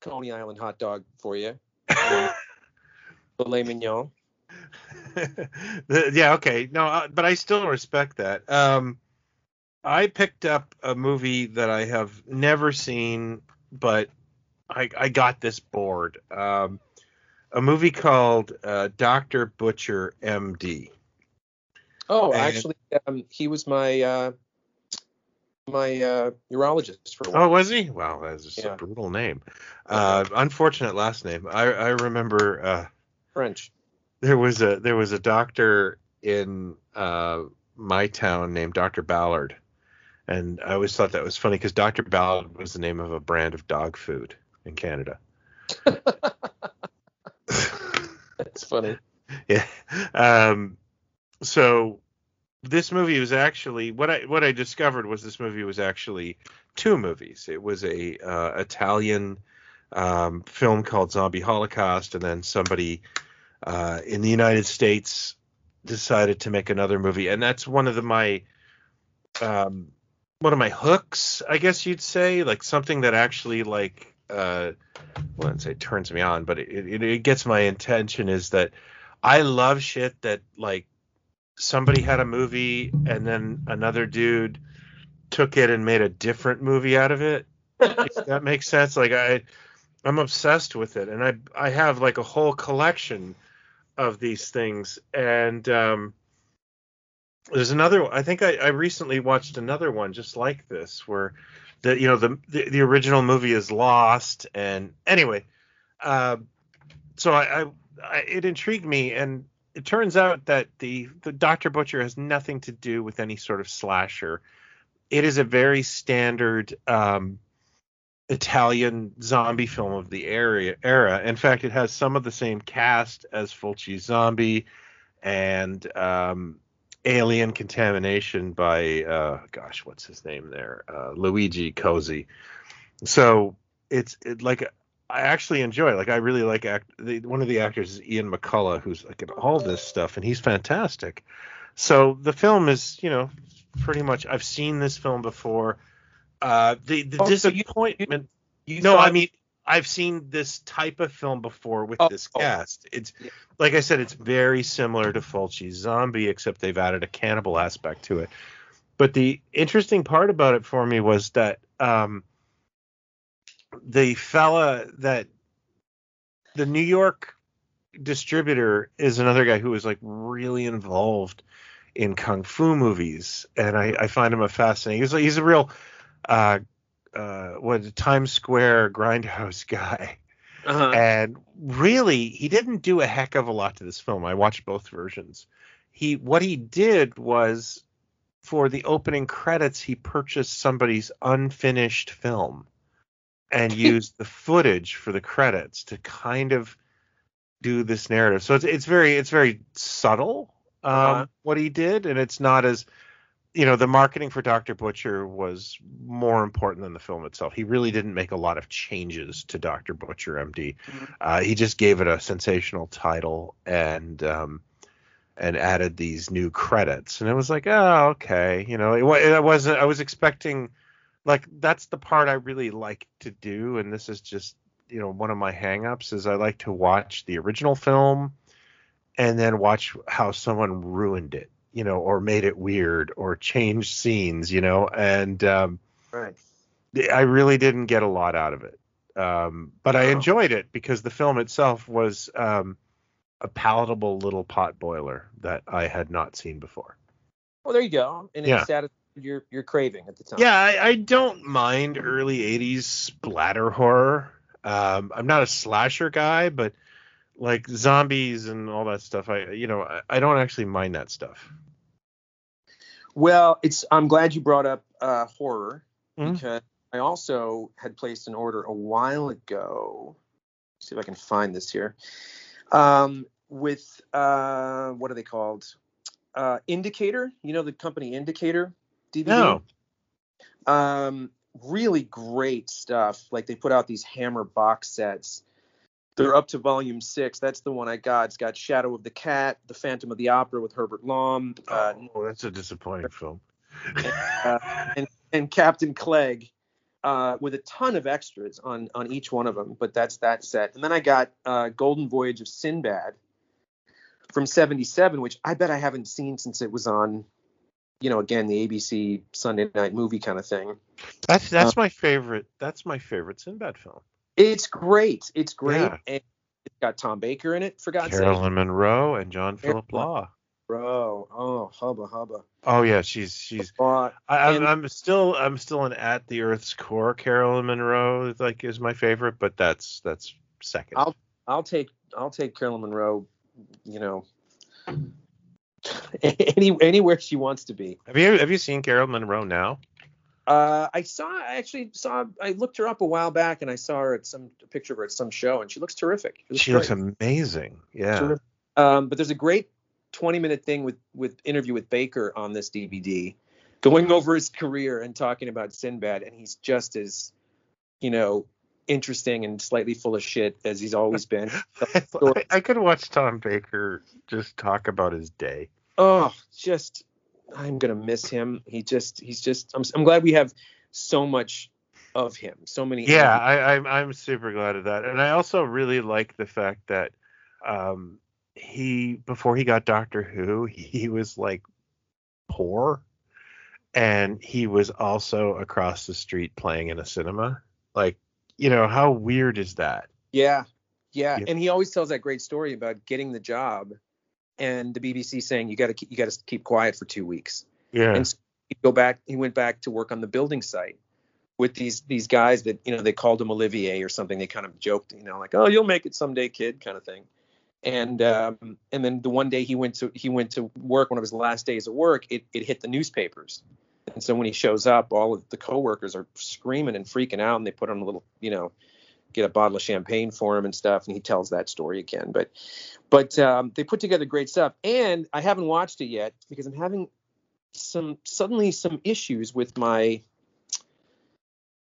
Coney Island hot dog for you. filet mignon. yeah. Okay. No, uh, but I still respect that. Um, I picked up a movie that I have never seen, but I, I got this bored. Um, a movie called uh, Doctor Butcher M.D. Oh, and, actually, um, he was my uh, my uh, urologist for a while. Oh, was he? Wow, that's yeah. a brutal name. Uh, unfortunate last name. I, I remember uh, French. There was a there was a doctor in uh, my town named Doctor Ballard and I always thought that was funny because Dr. Ballard was the name of a brand of dog food in Canada. That's funny. Yeah. Um, so this movie was actually what I what I discovered was this movie was actually two movies. It was a uh, Italian um, film called Zombie Holocaust, and then somebody uh, in the United States decided to make another movie, and that's one of the my um, one of my hooks, I guess you'd say, like something that actually like uh I wouldn't say turns me on, but it, it, it gets my attention is that I love shit that like somebody had a movie and then another dude took it and made a different movie out of it. if that makes sense. Like I I'm obsessed with it and I I have like a whole collection of these things and um there's another i think I, I, recently watched another one just like this where the you know the the, the original movie is lost and anyway uh, so I, I, I, it intrigued me and it turns out that the the dr butcher has nothing to do with any sort of slasher. It is a very standard um, italian zombie film of the area era. In fact it has some of the same cast as fulci's zombie and um, alien contamination by uh, gosh, what's his name there? Uh, Luigi Cozzi. So it's it, like I actually enjoy. it. Like I really like act. The, one of the actors is Ian McCulloch, who's like in all this stuff, and he's fantastic. So the film is, you know, pretty much. I've seen this film before. Uh, the the Oh, so you- disappointment. You no, I mean I've seen this type of film before with Oh, this oh. cast. It's Yeah. like I said, it's very similar to Fulci's Zombie, except they've added a cannibal aspect to it. But the interesting part about it for me was that um, the fella that the New York distributor is another guy who was like really involved in kung fu movies, and I, I find him a fascinating. He's he's a real uh, uh, what Times Square grindhouse guy, Uh-huh. and really he didn't do a heck of a lot to this film. I watched both versions. He what he did was for the opening credits he purchased somebody's unfinished film and used the footage for the credits to kind of do this narrative. So it's it's very it's very subtle um, Uh-huh. what he did, and it's not as you know the marketing for Dr. Butcher was more important than the film itself. He really didn't make a lot of changes to Dr. Butcher MD. Mhm. Uh, he just gave it a sensational title and um, and added these new credits, and it was like, oh, okay, you know, it, it wasn't. I was expecting like that's the part I really like to do, and this is just you know one of my hangups is I like to watch the original film and then watch how someone ruined it, you know, or made it weird or changed scenes, you know, and um, Right. I really didn't get a lot out of it. Um, but I enjoyed it because the film itself was um, a palatable little pot boiler that I had not seen before. Well, there you go. And Yeah. it satisfied your your craving at the time. Yeah, I, I don't mind early 80s splatter horror. Um, I'm not a slasher guy, but like zombies and all that stuff, I you know, I, I don't actually mind that stuff. Well, it's I'm glad you brought up uh, horror Mhm. because I also had placed an order a while ago. see if I can find this here. Um, with uh, what are they called? Uh, Indicator. You know the company Indicator DVD. No. Um, really great stuff. Like they put out these Hammer box sets. They're up to volume six. That's the one I got. It's got Shadow of the Cat, The Phantom of the Opera with Herbert Lom, uh, oh, that's a disappointing film. uh, and, and Captain Clegg uh, with a ton of extras on on each one of them. But that's that set. And then I got uh, Golden Voyage of Sinbad from '77, which I bet I haven't seen since it was on, you know, again the ABC Sunday night movie kind of thing. That's that's my favorite. That's my favorite Sinbad film. It's great. It's great. Yeah. And it's got Tom Baker in it, for God's sake. Carolyn Munro and John Philip Law. Bro, oh hubba hubba. Oh yeah, she's she's. Uh, I, I'm, And- I'm still I'm still an at the Earth's core. Carolyn Munro like is my favorite, but that's that's 2nd I'll- I'll take I'll take Carolyn Munro, you know, any anywhere she wants to be. have you have you seen Carolyn Munro now? Uh, I saw I actually saw I looked her up a while back and I saw her at some a picture of her at some show and she looks terrific. She looks great. amazing. Yeah. Um, but there's a great 20 minute thing with with interview with Baker on this DVD, going over his career and talking about Sinbad, and he's just as, you know, interesting and slightly full of shit as he's always been. I, I could watch Tom Baker just talk about his day. oh, just I'm gonna miss him. He just he's just I'm I'm glad we have so much of him, so many. Yeah, I, I'm I'm super glad of that, and I also really like the fact that um, he before he got Doctor Who, he was like poor, and he was also across the street playing in a cinema. Like, you know, how weird is that? yeah, yeah, Yeah. and he always tells that great story about getting the job, and the BBC saying you got to you got to keep quiet for two weeks, Yeah, and so he go back. He went back to work on the building site with these these guys that you know they called him Olivier or something. They kind of joked, you know, like oh you'll make it someday, kid, kind of thing. And um, and then the one day he went to he went to work one of his last days of work. It it hit the newspapers, and so when he shows up, all of the coworkers are screaming and freaking out, and they put on a little you know get a bottle of champagne for him and stuff, and he tells that story again. But but um, they put together great stuff, and I haven't watched it yet because I'm having some suddenly some issues with my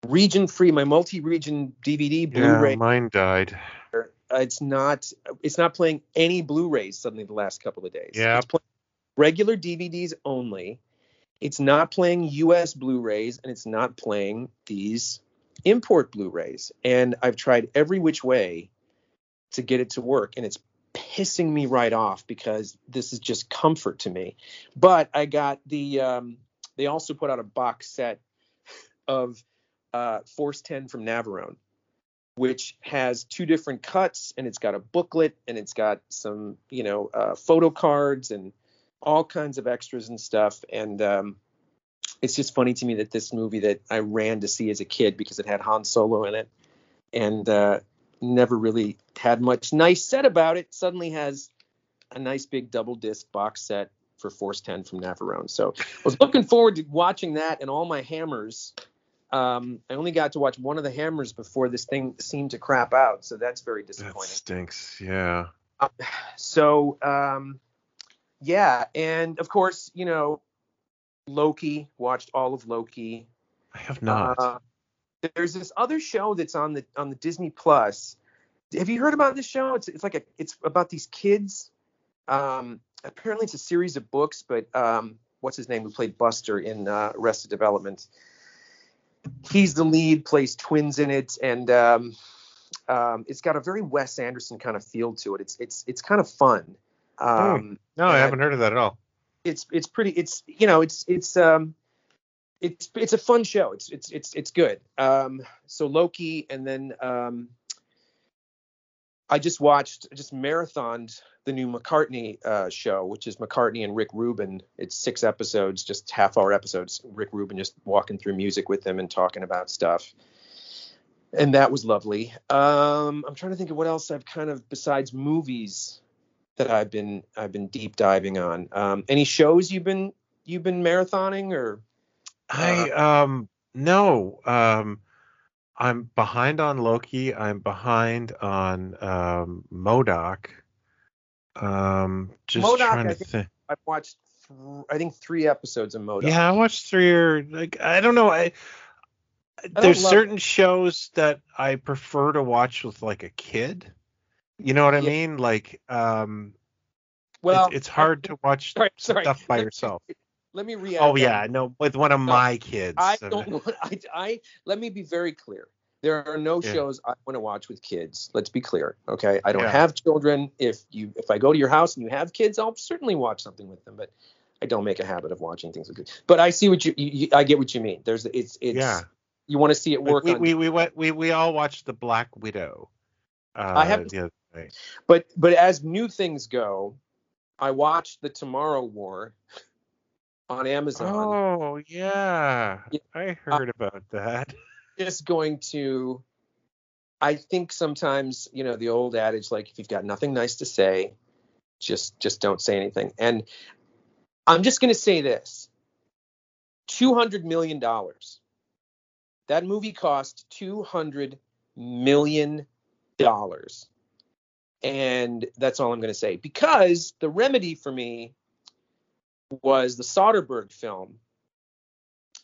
region free, my multi-region DVD Blu-ray. yeah, mine died. uh, it's not it's not playing any Blu-rays suddenly the last couple of days. Yeah. It's playing regular DVDs only. It's not playing US Blu-rays and it's not playing these import Blu-rays. And I've tried every which way to get it to work and it's pissing me right off because this is just comfort to me. But I got the um they also put out a box set of uh Force 10 from Navarone which has two different cuts and it's got a booklet and it's got some you know uh, photo cards and all kinds of extras and stuff and um, it's just funny to me that this movie that i ran to see as a kid because it had han solo in it and uh, never really had much nice said about it suddenly has a nice big double disc box set for force 10 from navarone so i was looking forward to watching that and all my hammers um, I only got to watch one of the hammers before this thing seemed to crap out, so that's very disappointing. That stinks. Yeah. So, um, yeah, and of course, you know, Loki. Watched all of Loki. I have not. Uh, there's this other show that's on the on the Disney Plus. Have you heard about this show? It's it's like a it's about these kids. Um, apparently, it's a series of books, but um, what's his name? Who played Buster in uh, Arrested Development? He's the lead, plays twins in it, and um, um, it's got a very Wes Anderson kind of feel to it. It's it's it's kind of fun. Um, no, I haven't heard of that at all. It's it's pretty it's you know it's it's um it's it's a fun show. It's it's it's it's good. Um so loki and then um i just watched I just marathoned the new mccartney uh show which is mccartney and rick rubin. It's six episodes just half hour episodes rick rubin just walking through music with them and talking about stuff. And that was lovely. Um i'm trying to think of what else i've kind of besides movies that I've been I've been deep diving on. Um, any shows you've been you've been marathoning or? I um no um I'm behind on Loki. I'm behind on um MODOK. Um just MODOK, trying I to think- think. I've watched th- I think three episodes of MODOK. Yeah, I watched three or like I don't know. I don't there's certain shows that I prefer to watch with like a kid. You know what I Yeah. mean? Like um Well, it's, it's hard to watch Sorry, sorry. stuff by yourself. Let me react. Oh yeah, no, with one of No, my kids. I don't want. I, I let me be very clear. There are no Yeah. shows I want to watch with kids. Let's be clear, okay? I don't Yeah. have children. If you if I go to your house and you have kids, I'll certainly watch something with them. But I don't make a habit of watching things with kids. But I see what you, you, you I get what you mean. There's it's it's Yeah. you want to see it Like, work we, on we we went we we all watched the Black Widow. Uh, I other night. But but as new things go, I watched the Tomorrow War on Amazon. Oh yeah, Yeah, I uh, heard about that. Just going to I think sometimes, you know, the old adage like if you've got nothing nice to say, just just don't say anything. And I'm just going to say this. 200 million dollars. That movie cost 200 million dollars. And that's all I'm going to say because the remedy for me was the Soderbergh film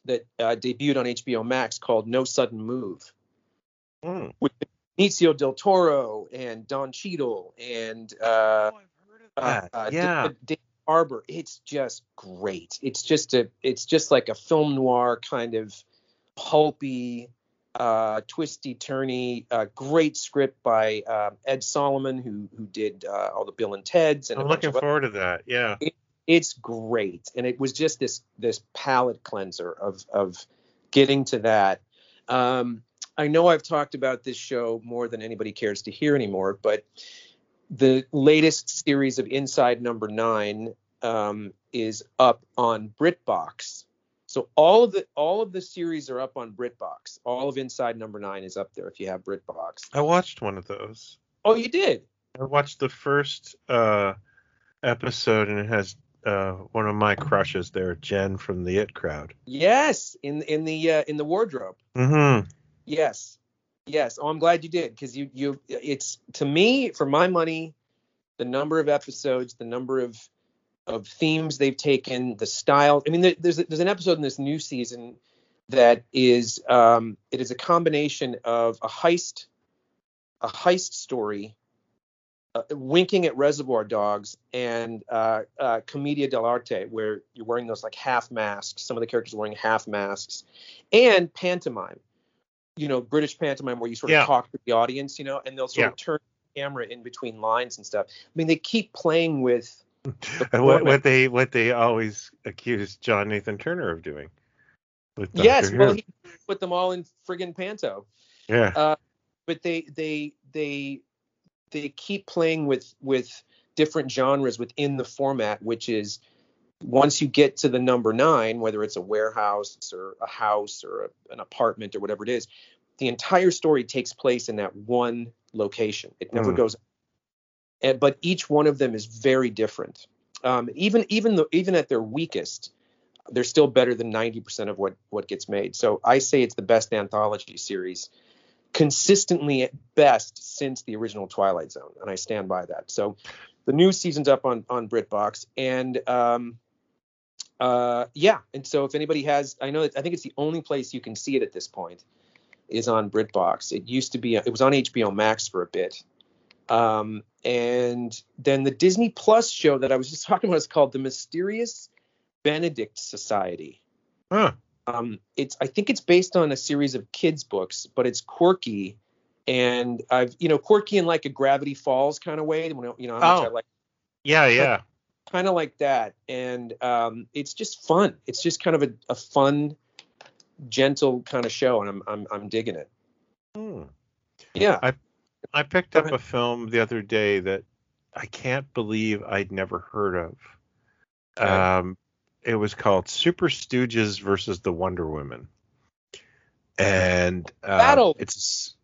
that uh, debuted on HBO Max called No Sudden Move Hmm. with Benicio del Toro and Don Cheadle and uh, oh, I've heard of uh, that. uh, yeah. David, David Harbour. It's just great. It's just a it's just like a film noir kind of pulpy, uh, twisty turny, uh, great script by uh, Ed Solomon who who did uh, all the Bill and Ted's and I'm looking of other- forward to that. Yeah. it's great and it was just this this palate cleanser of of getting to that um i know i've talked about this show more than anybody cares to hear anymore but the latest series of inside number nine um, is up on britbox so all of the all of the series are up on britbox all of inside number nine is up there if you have britbox I watched one of those. oh you did I watched the first uh, episode, and it has uh, one of my crushes there, Jen from the It Crowd. yes in in the uh, in the wardrobe Mm-hmm. Yes. Yes. Oh, I'm glad you did because you you it's to me for my money, the number of episodes, the number of of themes they've taken, the style. I mean, there, there's there's an episode in this new season that is um, it is a combination of a heist a heist story uh, winking at reservoir dogs and uh, uh, commedia dell'arte where you're wearing those like half masks some of the characters are wearing half masks and pantomime you know british pantomime where you sort of Yeah. talk to the audience you know and they'll sort Yeah. of turn the camera in between lines and stuff i mean they keep playing with And what, what they what they always accuse John Nathan Turner of doing. Yes well he put them all in friggin panto yeah. but they they they they keep playing with with different genres within the format which is once you get to the number nine whether it's a warehouse or a house or a, an apartment or whatever it is the entire story takes place in that one location it never Mm. goes and, but each one of them is very different um, even even though even at their weakest they're still better than 90% of what what gets made so i say it's the best anthology series consistently at best since the original Twilight Zone, and I stand by that. So the new season's up on on BritBox, and um, uh, yeah, and so if anybody has, I know that I think it's the only place you can see it at this point is on BritBox. It used to be, it was on HBO Max for a bit. Um, and then the Disney Plus show that I was just talking about is called The Mysterious Benedict Society. Huh. Um, it's I think it's based on a series of kids books, but it's quirky, and I've you know quirky in like a Gravity Falls kind of way. You know, you know how much Oh. I like Yeah, yeah. kind of like that, and um, it's just fun. It's just kind of a, a fun, gentle kind of show, and I'm I'm I'm digging it. Hmm. Yeah. I picked up a film the other day that I can't believe I'd never heard of. Okay. Um, it was called Super Stooges versus the Wonder Women, and uh, Battle. It's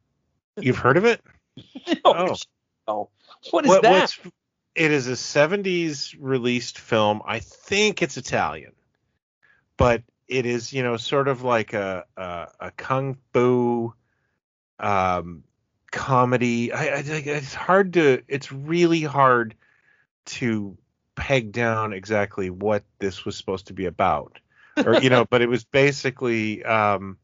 you've heard of it? no, Oh. no. What is What- that? it is a 70s released film. I think it's Italian, but it is you know sort of like a a, a kung fu um, comedy. I, I it's hard to. It's really hard to peg down exactly what this was supposed to be about, or you know. but it was basically. Um,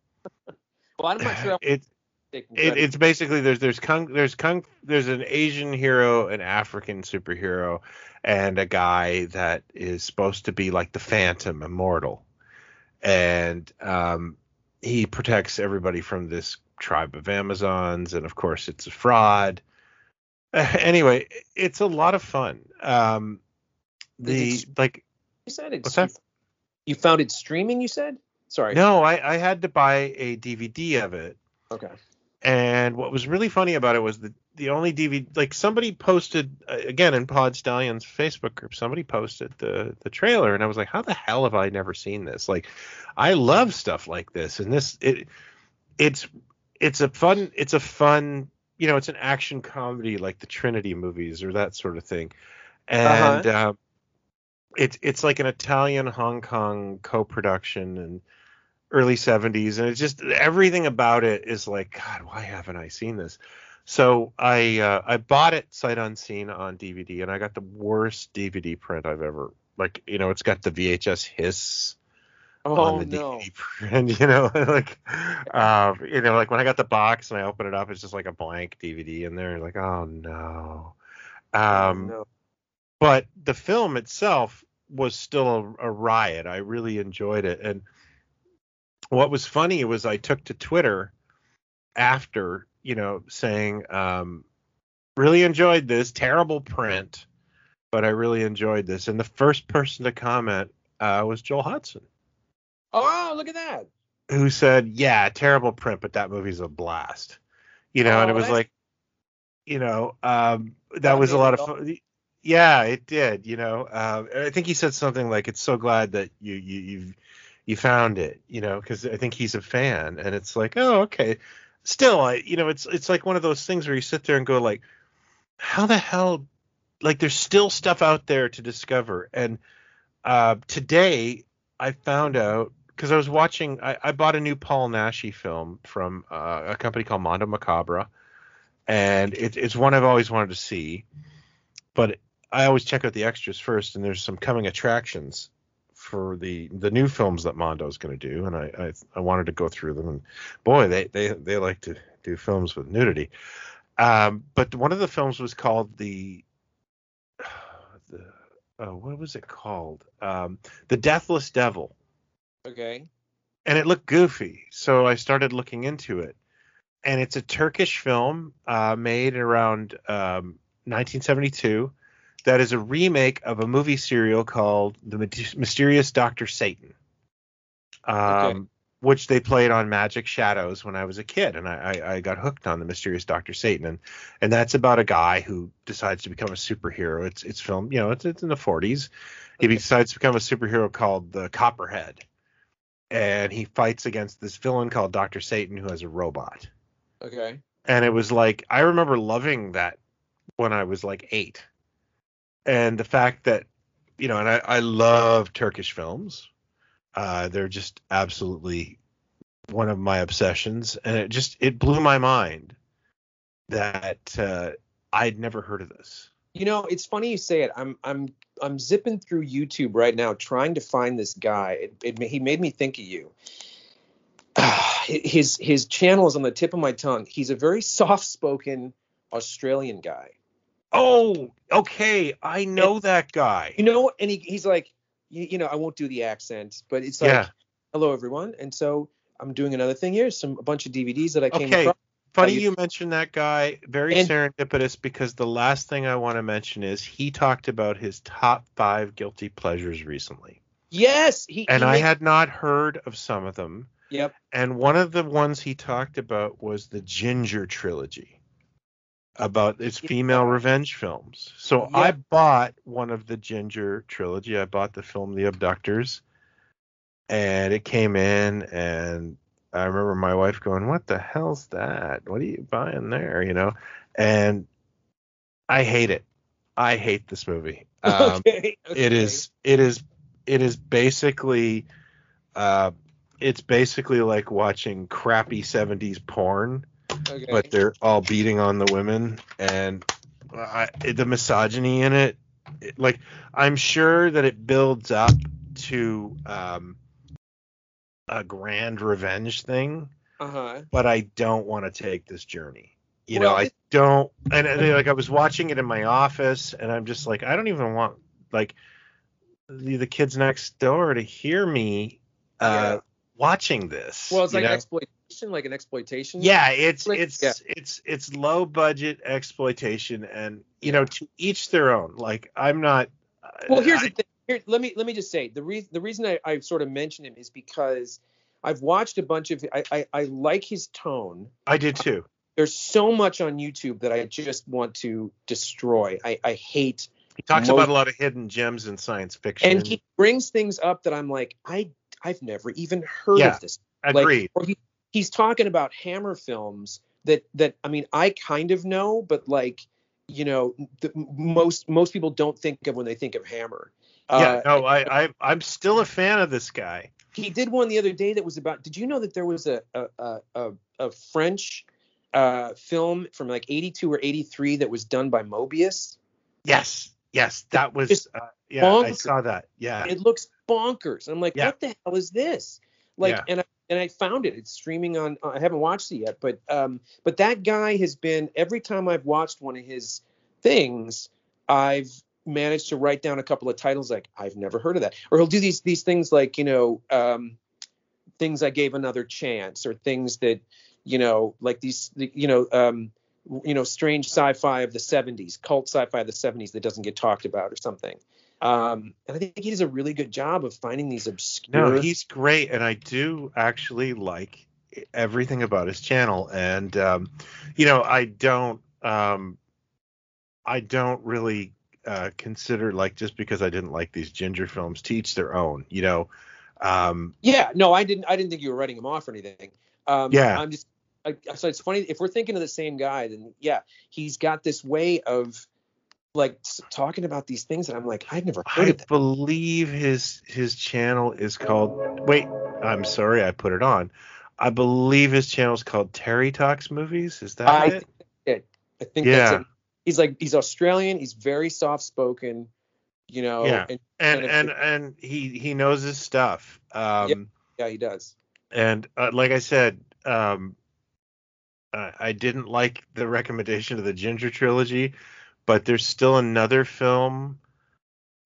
well, I'm not sure. It it, it's basically there's there's kung there's kung there's an Asian hero, an African superhero, and a guy that is supposed to be like the Phantom, immortal, and um, he protects everybody from this tribe of Amazons, and of course it's a fraud. anyway, it's a lot of fun. Um, the like you said it's that? You found it streaming. You said. Sorry. no, I I had to buy a DVD of it. Okay. And what was really funny about it was the the only DVD like somebody posted uh, again in Pod Stallion's Facebook group somebody posted the the trailer and I was like how the hell have I never seen this like I love stuff like this and this it it's it's a fun it's a fun you know it's an action comedy like the Trinity movies or that sort of thing. And uh, it's it's like an Italian Hong Kong co-production and early 70s and it's just everything about it is like god why haven't i seen this? So i uh, i bought it sight unseen on dvd and i got the worst dvd print i've ever like you know it's got the vhs hiss Oh on the no. dvd print you know like um you know like when i got the box and i open it up it's just like a blank dvd in there like oh no um Oh, no. but the film itself was still a, a riot. I really enjoyed it. And what was funny was I took to Twitter after, you know, saying, um, really enjoyed this, terrible print, but I really enjoyed this. And the first person to comment uh, was Joel Hudson, Oh, look at that. who said, yeah, terrible print, but that movie's a blast. You know, and it Oh, was like, you know, um, that That was a lot of fun. Yeah, it did. You know, uh, I think he said something like, "It's so glad that you you you've you found it." You know, because I think he's a fan, and it's like, oh, okay. Still, I you know, it's it's like one of those things where you sit there and go like, how the hell? Like, there's still stuff out there to discover. And uh, today, I found out because I was watching. I, I bought a new Paul Naschy film from uh, a company called Mondo Macabro, and it, it's one I've always wanted to see. But I always check out the extras first, and there's some coming attractions for the the new films that Mondo's going to do, and I, I I wanted to go through them. And boy, they they they like to do films with nudity. Um, but one of the films was called the the oh, what was it called? Um, the Deathless Devil, Okay. and it looked goofy, so I started looking into it. And it's a Turkish film uh, made around um, 1972 that is a remake of a movie serial called The Mysterious Doctor Satan, um, Okay. which they played on Magic Shadows when I was a kid, and I, I, I got hooked on The Mysterious Doctor Satan, and and that's about a guy who decides to become a superhero. It's it's filmed, you know, it's it's in the 40s. He Okay. decides to become a superhero called the Copperhead, and he fights against this villain called Doctor Satan who has a robot Okay. and it was like I remember loving that when I was like eight, and the fact that you know, and I, I love Turkish films. Uh, they're just absolutely one of my obsessions, and it just it blew my mind that uh, I'd never heard of this. You know, it's funny you say it. I'm I'm I'm zipping through YouTube right now trying to find this guy. It, it he made me think of you. his his channel is on the tip of my tongue. He's a very soft-spoken Australian guy. Oh, okay, I know that guy. You know, and he, he's like, you, you know, I won't do the accent, but it's like, Yeah. hello everyone. And so I'm doing another thing here. Some a bunch of DVDs that I came Okay, across. Funny you- you mentioned that guy. Very And- serendipitous because the last thing I want to mention is he talked about his top five guilty pleasures recently. Yes, he. And he I makes- had not heard of some of them. Yep. And one of the ones he talked about was the Ginger trilogy about its female revenge films. So I bought one of the Ginger trilogy. I bought the film The Abductors. And it came in and I remember my wife going, "What the hell's that? What are you buying there?" You know, and I hate it. I hate this movie. Um, okay, it okay. is it is it is basically uh it's basically like watching crappy 70s porn Okay. but they're all beating on the women and I, the misogyny in it, it like i'm sure that it builds up to um a grand revenge thing uh huh. but I don't want to take this journey. You know, I don't. And, and like I was watching it in my office, and I'm just like, I don't even want like the, the kids next door to hear me uh, Yeah. watching this. Well, it's like know? exploitation, like an exploitation. yeah, it's Like, it's yeah. it's it's low budget exploitation, and you know, to each their own. Like I'm not. Well, here's I- the thing. Here, let me let me just say the reason the reason I, I sort of mentioned him is because I've watched a bunch of I, I I like his tone. I did too. There's so much on YouTube that I just want to destroy. I I hate He talks most- about a lot of hidden gems in science fiction. and he brings things up that I'm like I I've never even heard Yeah, of this. agreed. Like, he, he's talking about Hammer films that that I mean I kind of know, but like you know the, most most people don't think of when they think of Hammer. Yeah, Uh, no, I, I I'm still a fan of this guy. he did one the other day that was about. Did you know that there was a a a, a, French uh, film from like 82 or 83 that was done by Mobius? Yes, yes, that was. Uh, yeah, I saw that. Yeah, It looks bonkers. I'm like, Yeah. what the hell is this? Like, Yeah. and I and I found it. It's streaming on. I haven't watched it yet, but um, but that guy has been every time I've watched one of his things, I've managed to write down a couple of titles like I've never heard of that, or he'll do these these things like you know um, things I gave another chance, or things that you know like these you know um, you know strange sci-fi of the 70s, cult sci-fi of the 70s that doesn't get talked about or something. Um, and I think he does a really good job of finding these obscure. no, he's great, and I do actually like everything about his channel. And um, you know, I don't, um, I don't really uh, consider like just because I didn't like these ginger films, teach their own. You know, um, Yeah, no, I didn't. I didn't think you were writing him off or anything. Um, Yeah. I'm just. I, so it's funny if we're thinking of the same guy, then yeah, he's got this way of like talking about these things that I'm like, I've never heard I of that. believe his his channel is called. Wait, I'm sorry, I put it on. I believe his channel is called Terry Talks Movies. Is that I it? think it. I think that's Yeah. it. He's like he's Australian. He's very soft spoken. you know. Yeah. And, and kind of- and and he he knows his stuff. Um, yeah, he does. and uh, like I said, um, I, I didn't like the recommendation of the Ginger trilogy, but there's still another film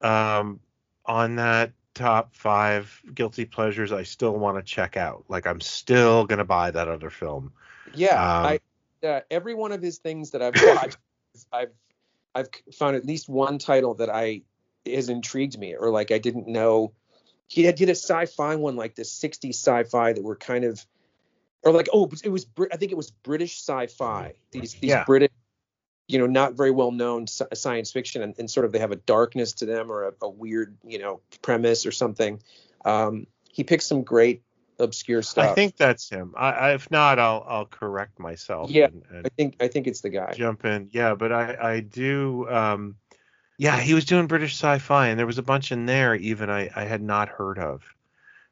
um, on that top five guilty pleasures I still want to check out. Like I'm still gonna buy that other film. Yeah, Um, I uh, every one of his things that I've watched, I've I've found at least one title that I has intrigued me, or like I didn't know. He had did a sci-fi one like the 60s sci-fi that were kind of, or like oh it was I think it was British sci-fi. These these Yeah. British, you know, not very well known science fiction, and, and sort of they have a darkness to them or a, a weird you know premise or something. Um, he picked some great obscure stuff. I think that's him. I, I if not, I'll I'll correct myself. Yeah. and- and I think I think it's the guy. jump in. Yeah, but I I do um yeah, he was doing British sci-fi and there was a bunch in there even I I had not heard of.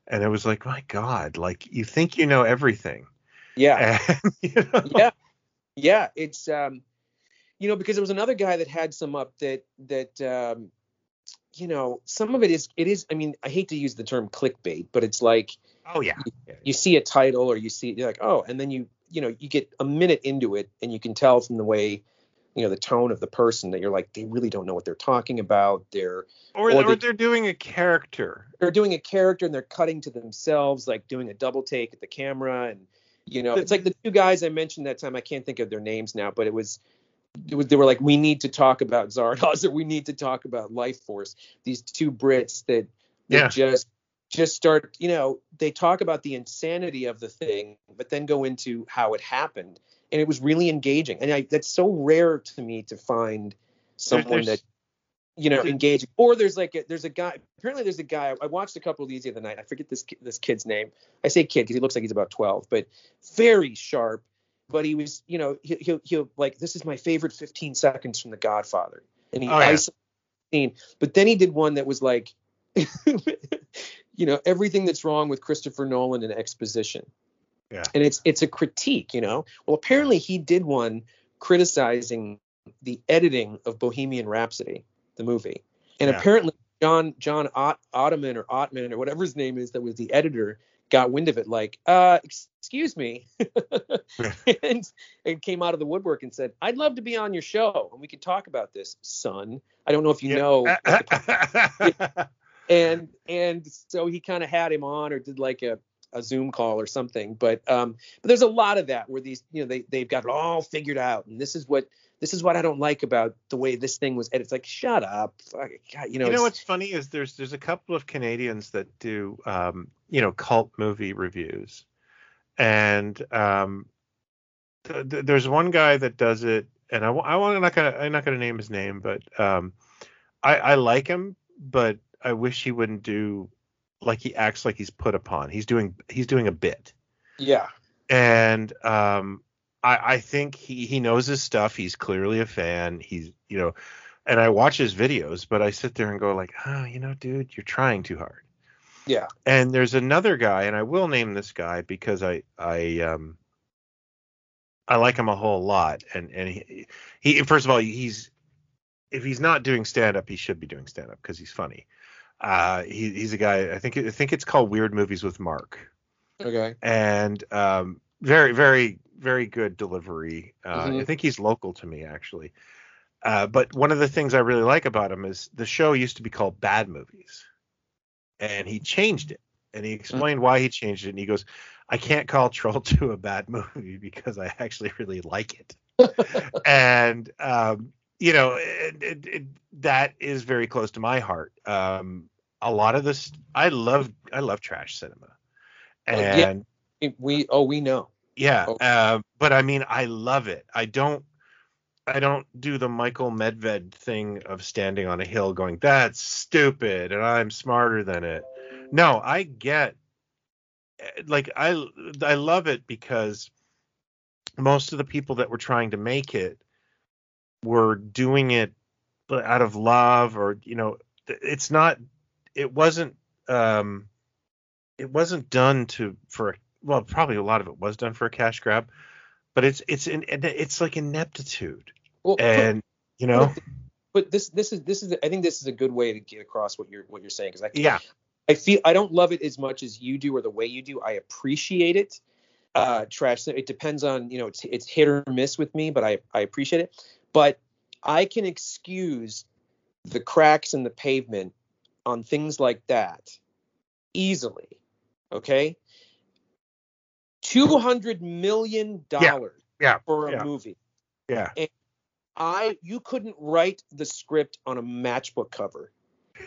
And it was like, my god, like you think you know everything. Yeah. And, you know, yeah yeah it's um you know because there was another guy that had some up that that um you know some of it is it is i mean i hate to use the term clickbait but it's like Oh yeah. you see a title or you see you're like oh and then you you know you get a minute into it and you can tell from the way you know the tone of the person that you're like they really don't know what they're talking about they're Or, Or or they're doing a character. they're doing a character and they're cutting to themselves, like doing a double take at the camera, and you know, The- it's like the two guys I mentioned that time. I can't think of their names now, but it was, was they were like, we need to talk about Zardoz or we need to talk about Lifeforce. These two Brits that, that Yeah. just just start, you know, they talk about the insanity of the thing, but then go into how it happened, and it was really engaging. And I, that's so rare to me to find someone there's- that you know engaging or there's like a, there's a guy apparently there's a guy i watched a couple of these the other night i forget this this kid's name i say kid because he looks like he's about 12 but very sharp but he was you know he, he'll he'll like this is my favorite 15 seconds from the godfather and he Oh, yeah. scene but then he did one that was like you know everything that's wrong with christopher nolan in exposition Yeah. and it's it's a critique you know well apparently he did one criticizing the editing of bohemian rhapsody the movie and Yeah. apparently john john Ott, ottoman or ottman or whatever his name is that was the editor got wind of it like uh excuse me. And and came out of the woodwork and said i'd love to be on your show and we could talk about this son. I don't know if you Yeah. know and and so he kind of had him on or did like a, a zoom call or something but um but there's a lot of that where these you know they they've got it all figured out and this is what this is what i don't like about the way this thing was edited it's like shut up God, you know, you know what's funny is there's there's a couple of Canadians that do um, you know cult movie reviews, and um, th- th- there's one guy that does it, and I, I want I'm not gonna I'm not gonna name his name, but um, I I like him, but I wish he wouldn't do like he acts like he's put upon. He's doing he's doing a bit. Yeah. And um I, I think he he knows his stuff. He's clearly a fan. He's you know, and I watch his videos, but I sit there and go like, oh, you know, dude, you're trying too hard. yeah And there's another guy, and I will name this guy because I I um I like him a whole lot. And and he, he first of all he's if he's not doing stand up, he should be doing stand up because he's funny. Uh, he, he's a guy. I think I think it's called Weird Movies with Mark okay and um, very, very, very good delivery. Uh, Mhm. I think he's local to me actually. Uh, but one of the things I really like about him is the show used to be called Bad Movies, and he changed it. And he explained why he changed it. And he goes, "I can't call Troll 2 a bad movie because I actually really like it." and um, you know, it, it, it, that is very close to my heart. Um, a lot of this, I love, I love trash cinema, Oh, yeah. and we oh we know yeah, Oh. uh, but I mean, I love it. I don't, I don't do the Michael Medved thing of standing on a hill going, "That's stupid," and I'm smarter than it. No, I get, eh, like, I, I love it because most of the people that were trying to make it were doing it out of love, or you know, it's not, it wasn't, um, it wasn't done to for a well, probably a lot of it was done for a cash grab, but it's it's in it's like ineptitude, well and you know, but this this is this is I think this is a good way to get across what you're what you're saying because I Yeah. I feel I don't love it as much as you do or the way you do. I appreciate it. Uh, trash. It depends on you know it's it's hit or miss with me, but I I appreciate it. But I can excuse the cracks in the pavement on things like that easily. Okay. Two hundred million dollars Yeah. for a yeah. movie. Yeah. I you couldn't write the script on a matchbook cover.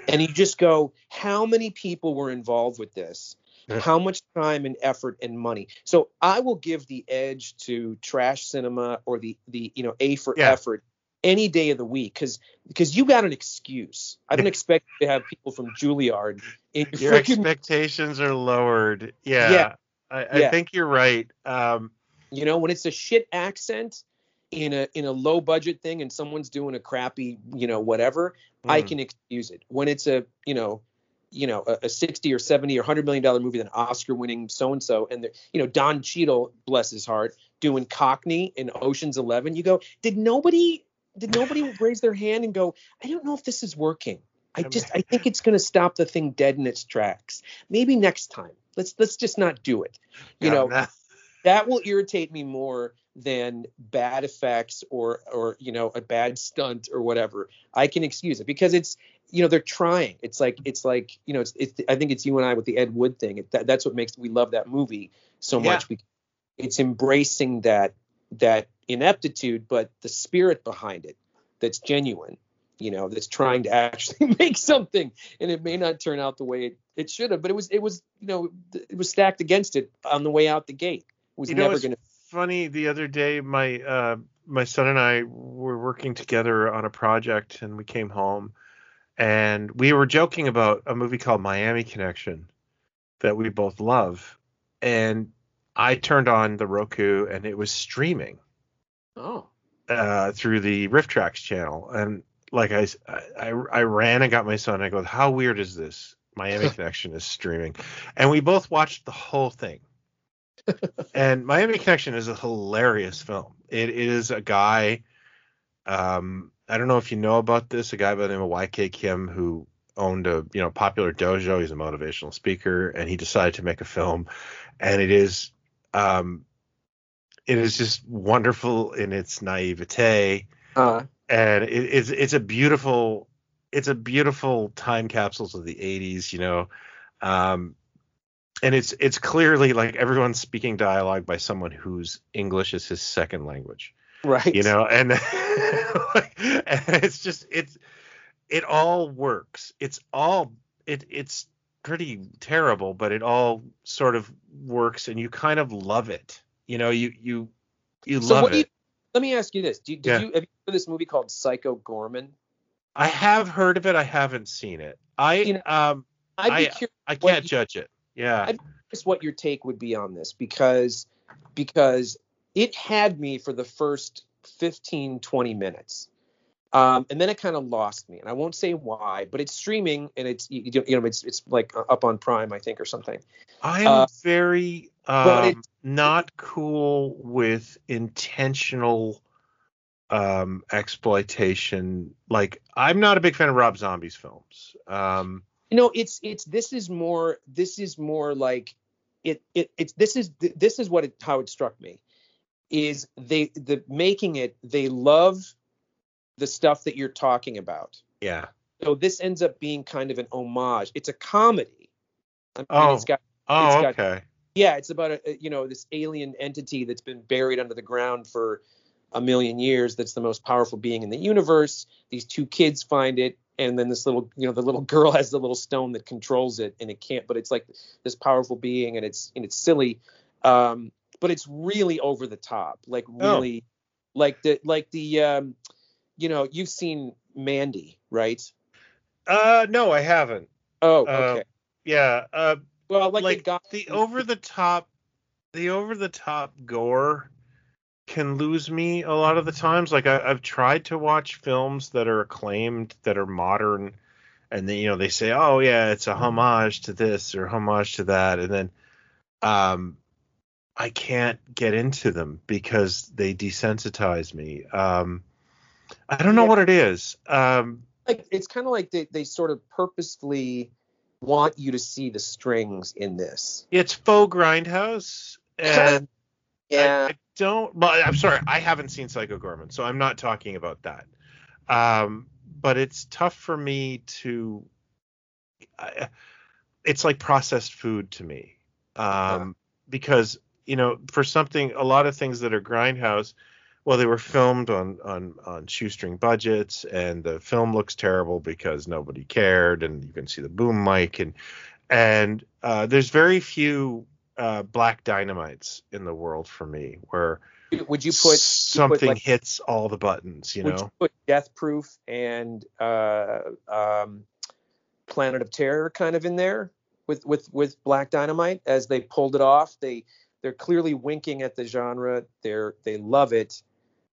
And you just go, how many people were involved with this? Yeah. How much time and effort and money? So I will give the edge to trash cinema or the the you know A for Yeah. effort any day of the week because because you got an excuse. I don't expect to have people from Juilliard in your Your freaking expectations are lowered. Yeah. Yeah. I, I think you're right. Um, You know, when it's a shit accent in a in a low budget thing and someone's doing a crappy, you know, whatever, I mm, can excuse it. When it's a, you know, you know, a, a 60 or 70 or 100 million dollar movie, an Oscar winning so and so, and the, you know, Don Cheadle, bless his heart, doing Cockney in Ocean's 11, you go, did nobody did nobody raise their hand and go, I don't know if this is working. I I just I think it's going to stop the thing dead in its tracks. Maybe next time. Let's let's just not do it. You know, nah. that will irritate me more than bad effects or or you know a bad stunt or whatever i can excuse it because it's you know they're trying it's like it's like you know it's, it's i think it's you and i with the ed wood thing it, that, that's what makes we love that movie so Yeah. much we, it's embracing that that ineptitude but the spirit behind it that's genuine you know that's trying to actually make something and it may not turn out the way it, it should have but it was it was you know it was stacked against it on the way out the gate it was You know, never going to funny. The other day, my uh, my son and I were working together on a project, and we came home, and we were joking about a movie called Miami Connection that we both love, and I turned on the Roku, and it was streaming oh uh, through the RiffTrax channel, and like I, I I ran and got my son. I go, how weird is this? Miami Connection is streaming, and we both watched the whole thing. and Miami Connection is a hilarious film. It is a guy. Um, I don't know if you know about this. A guy by the name of YK Kim who owned a you know popular dojo. He's a motivational speaker, and he decided to make a film, and it is um, it is just wonderful in its naivete uh and it, it's it's a beautiful it's a beautiful time capsules of the 80s you know um and it's it's clearly like everyone's speaking dialogue by someone whose english is his second language. Right. You know and, and it's just it's it all works. It's all it it's pretty terrible but it all sort of works and you kind of love it. You know you you you so love what it do you let me ask you this do, did Yeah. you have you heard of this movie called psycho goreman I have heard of it. I haven't seen it. I You know, um i'd be I- curious I can't you- judge it. Yeah. I'd- what your take would be on this because because it had me for the first 15 20 minutes um, and then it kind of lost me and i won't say why but it's streaming and it's you, you know it's it's like up on prime i think or something I am uh, very but um, not cool with intentional um exploitation. Like I'm not a big fan of Rob Zombie's films. Um you know it's it's this is more this is more like it it it's this is this is what it how it struck me is they the making it they love the stuff that you're talking about yeah. so this ends up being kind of an homage it's a comedy I mean, Oh. it's got Oh, It's got- okay. yeah it's about a you know this alien entity that's been buried under the ground for a million years that's the most powerful being in the universe these two kids find it and then this little you know the little girl has the little stone that controls it and it can't but it's like this powerful being and it's and it's silly um but it's really over the top like Oh. really like the like the um you know you've seen mandy right Uh no, I haven't. oh Uh, okay Yeah. Uh well like, like the the over the top the over the top gore can lose me a lot of the times like I, i've tried to watch films that are acclaimed that are modern and then you know they say oh yeah it's a homage to this or homage to that and then um i can't get into them because they desensitize me um I don't know Yeah. what it is. Um, Like it's kind of like they, they sort of purposefully want you to see the strings in this. it's faux grindhouse, and Yeah. I, I don't. Well, I'm sorry, I haven't seen Psycho Goreman, so I'm not talking about that. Um, but it's tough for me to. I, it's like processed food to me, um, because you know, for something, a lot of things that are grindhouse. Well, they were filmed on on on shoestring budgets, and the film looks terrible because nobody cared, and you can see the boom mic, and and uh, there's very few uh, black dynamites in the world for me where would you put something like- hits all the buttons, you know? you put Death Proof and uh, um, Planet of Terror kind of in there with with with Black Dynamite as they pulled it off? They they're clearly winking at the genre. They're they love it.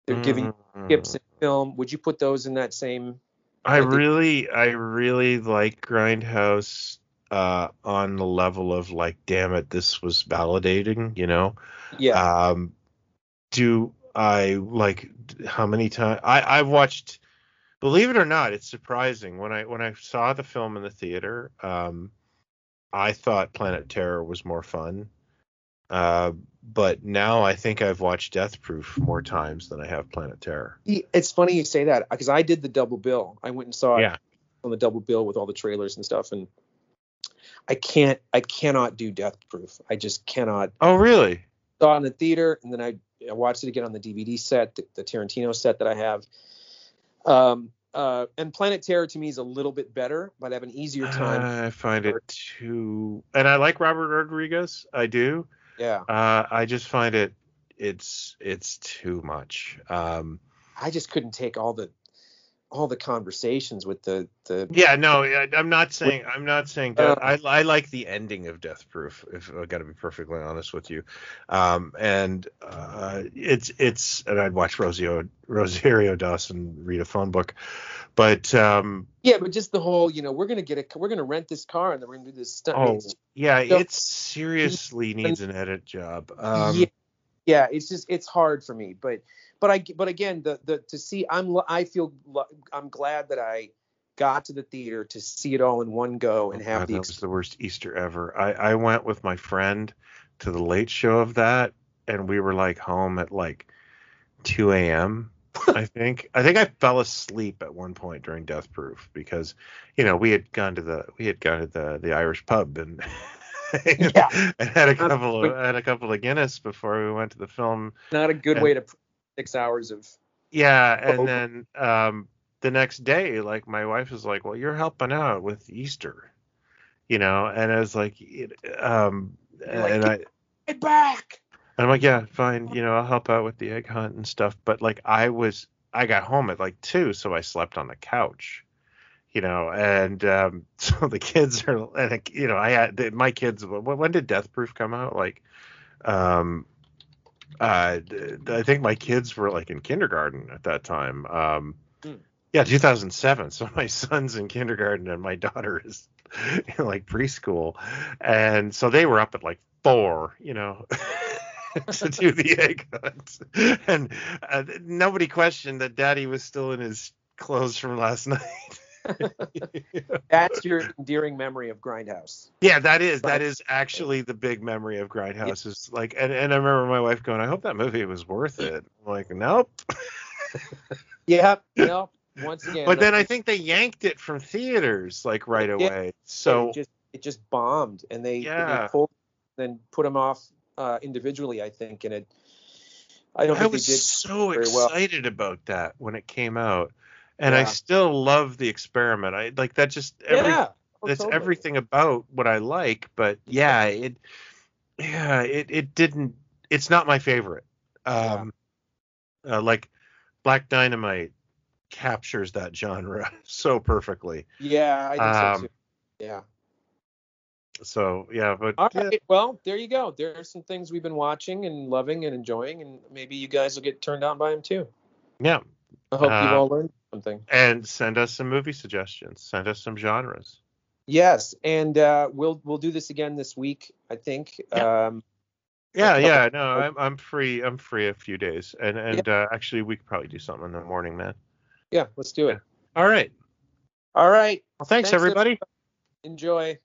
They're giving Mm. tips in film. Would you put those in that same? I I really, I really like Grindhouse uh, on the level of like, damn it, this was validating, you know? Yeah. Um, do I like how many times I I've watched? Believe it or not, it's surprising when I when I saw the film in the theater. Um, I thought Planet Terror was more fun. Uh, but now I think I've watched Death Proof more times than I have Planet Terror. It's funny you say that because I did the double bill. I went and saw Yeah. it on the double bill with all the trailers and stuff, and I can't, I cannot do Death Proof. I just cannot. Oh, really? Saw it in the theater, and then I, I watched it again on the DVD set, the, the Tarantino set that I have. Um, uh, and Planet Terror to me is a little bit better, but I have an easier time. I find it too, and I like Robert Rodriguez. I do. Yeah, Uh, I just find it it's it's too much. Um, I just couldn't take all the, all the conversations with the the. yeah, no, I'm not saying I'm not saying Uh, that. I I like the ending of Death Proof. If I got to be perfectly honest with you, um, and uh, it's it's and I'd watch Rosario Rosario Dawson read a phone book, but um, Yeah, but just the whole, you know, we're gonna get a, we're gonna rent this car and then we're gonna do this stunt. oh yeah, So- it seriously needs an edit job. Um, yeah, yeah, it's just it's hard for me, but but I but again the the to see I'm I feel I'm glad that I got to the theater to see it all in one go and Oh, have God, the that was the worst Easter ever. I, I went with my friend to the late show of that, and we were like home at like 2 a.m. I think. I think I fell asleep at one point during Death Proof because, you know, we had gone to the we had gone to the the Irish pub and Yeah. and had a couple of had a couple of Guinness before we went to the film. not a good and- way to six hours of Yeah, Oh. and then um the next day, like my wife was like, "Well, you're helping out with Easter," you know, and I was like, um, like, and I, get back. I'm like, yeah, fine, you know, I'll help out with the egg hunt and stuff, but like I was, I got home at like two, so I slept on the couch, you know, and um, so the kids are, and like, you know, I had the, my kids. When, when did Death Proof come out? Like, um, uh, I think my kids were like in kindergarten at that time. Um, Hmm. yeah, 2007. So my son's in kindergarten and my daughter is in like preschool, and so they were up at like four, you know. to do the egg hunt, and uh, nobody questioned that Daddy was still in his clothes from last night. That's your endearing memory of Grindhouse. Yeah, that is Right. that is actually the big memory of Grindhouse. Is like, and, and I remember my wife going, "I hope that movie was worth it." I'm like, nope. Yeah, no. Once again, but then I think they yanked it from theaters like right Yeah. away. So it just it just bombed, and they, Yeah. they pulled then put them off uh, individually. I think, and it. I don't I think was they did. so very well. excited about that when it came out, and I still love the experiment. I like that. Just every yeah, oh, that's totally. everything about what I like. But yeah, it yeah it it didn't. It's not my favorite. Um, uh, like Black Dynamite captures that genre so perfectly. Yeah, I think Um, so too. Yeah. So yeah, but All yeah. Well, there you go. There are some things we've been watching and loving and enjoying, and maybe you guys will get turned on by them too. yeah. I hope Uh, all learned something. And send us some movie suggestions. Send us some genres. Yes, and uh, we'll we'll do this again this week. I think. Um, Yeah, yeah, no, I'm I'm free. I'm free a few days, and and uh, actually we could probably do something in the morning, man. Yeah, let's do it. All right. All right. Well, thanks, Thanks, everybody. Enjoy.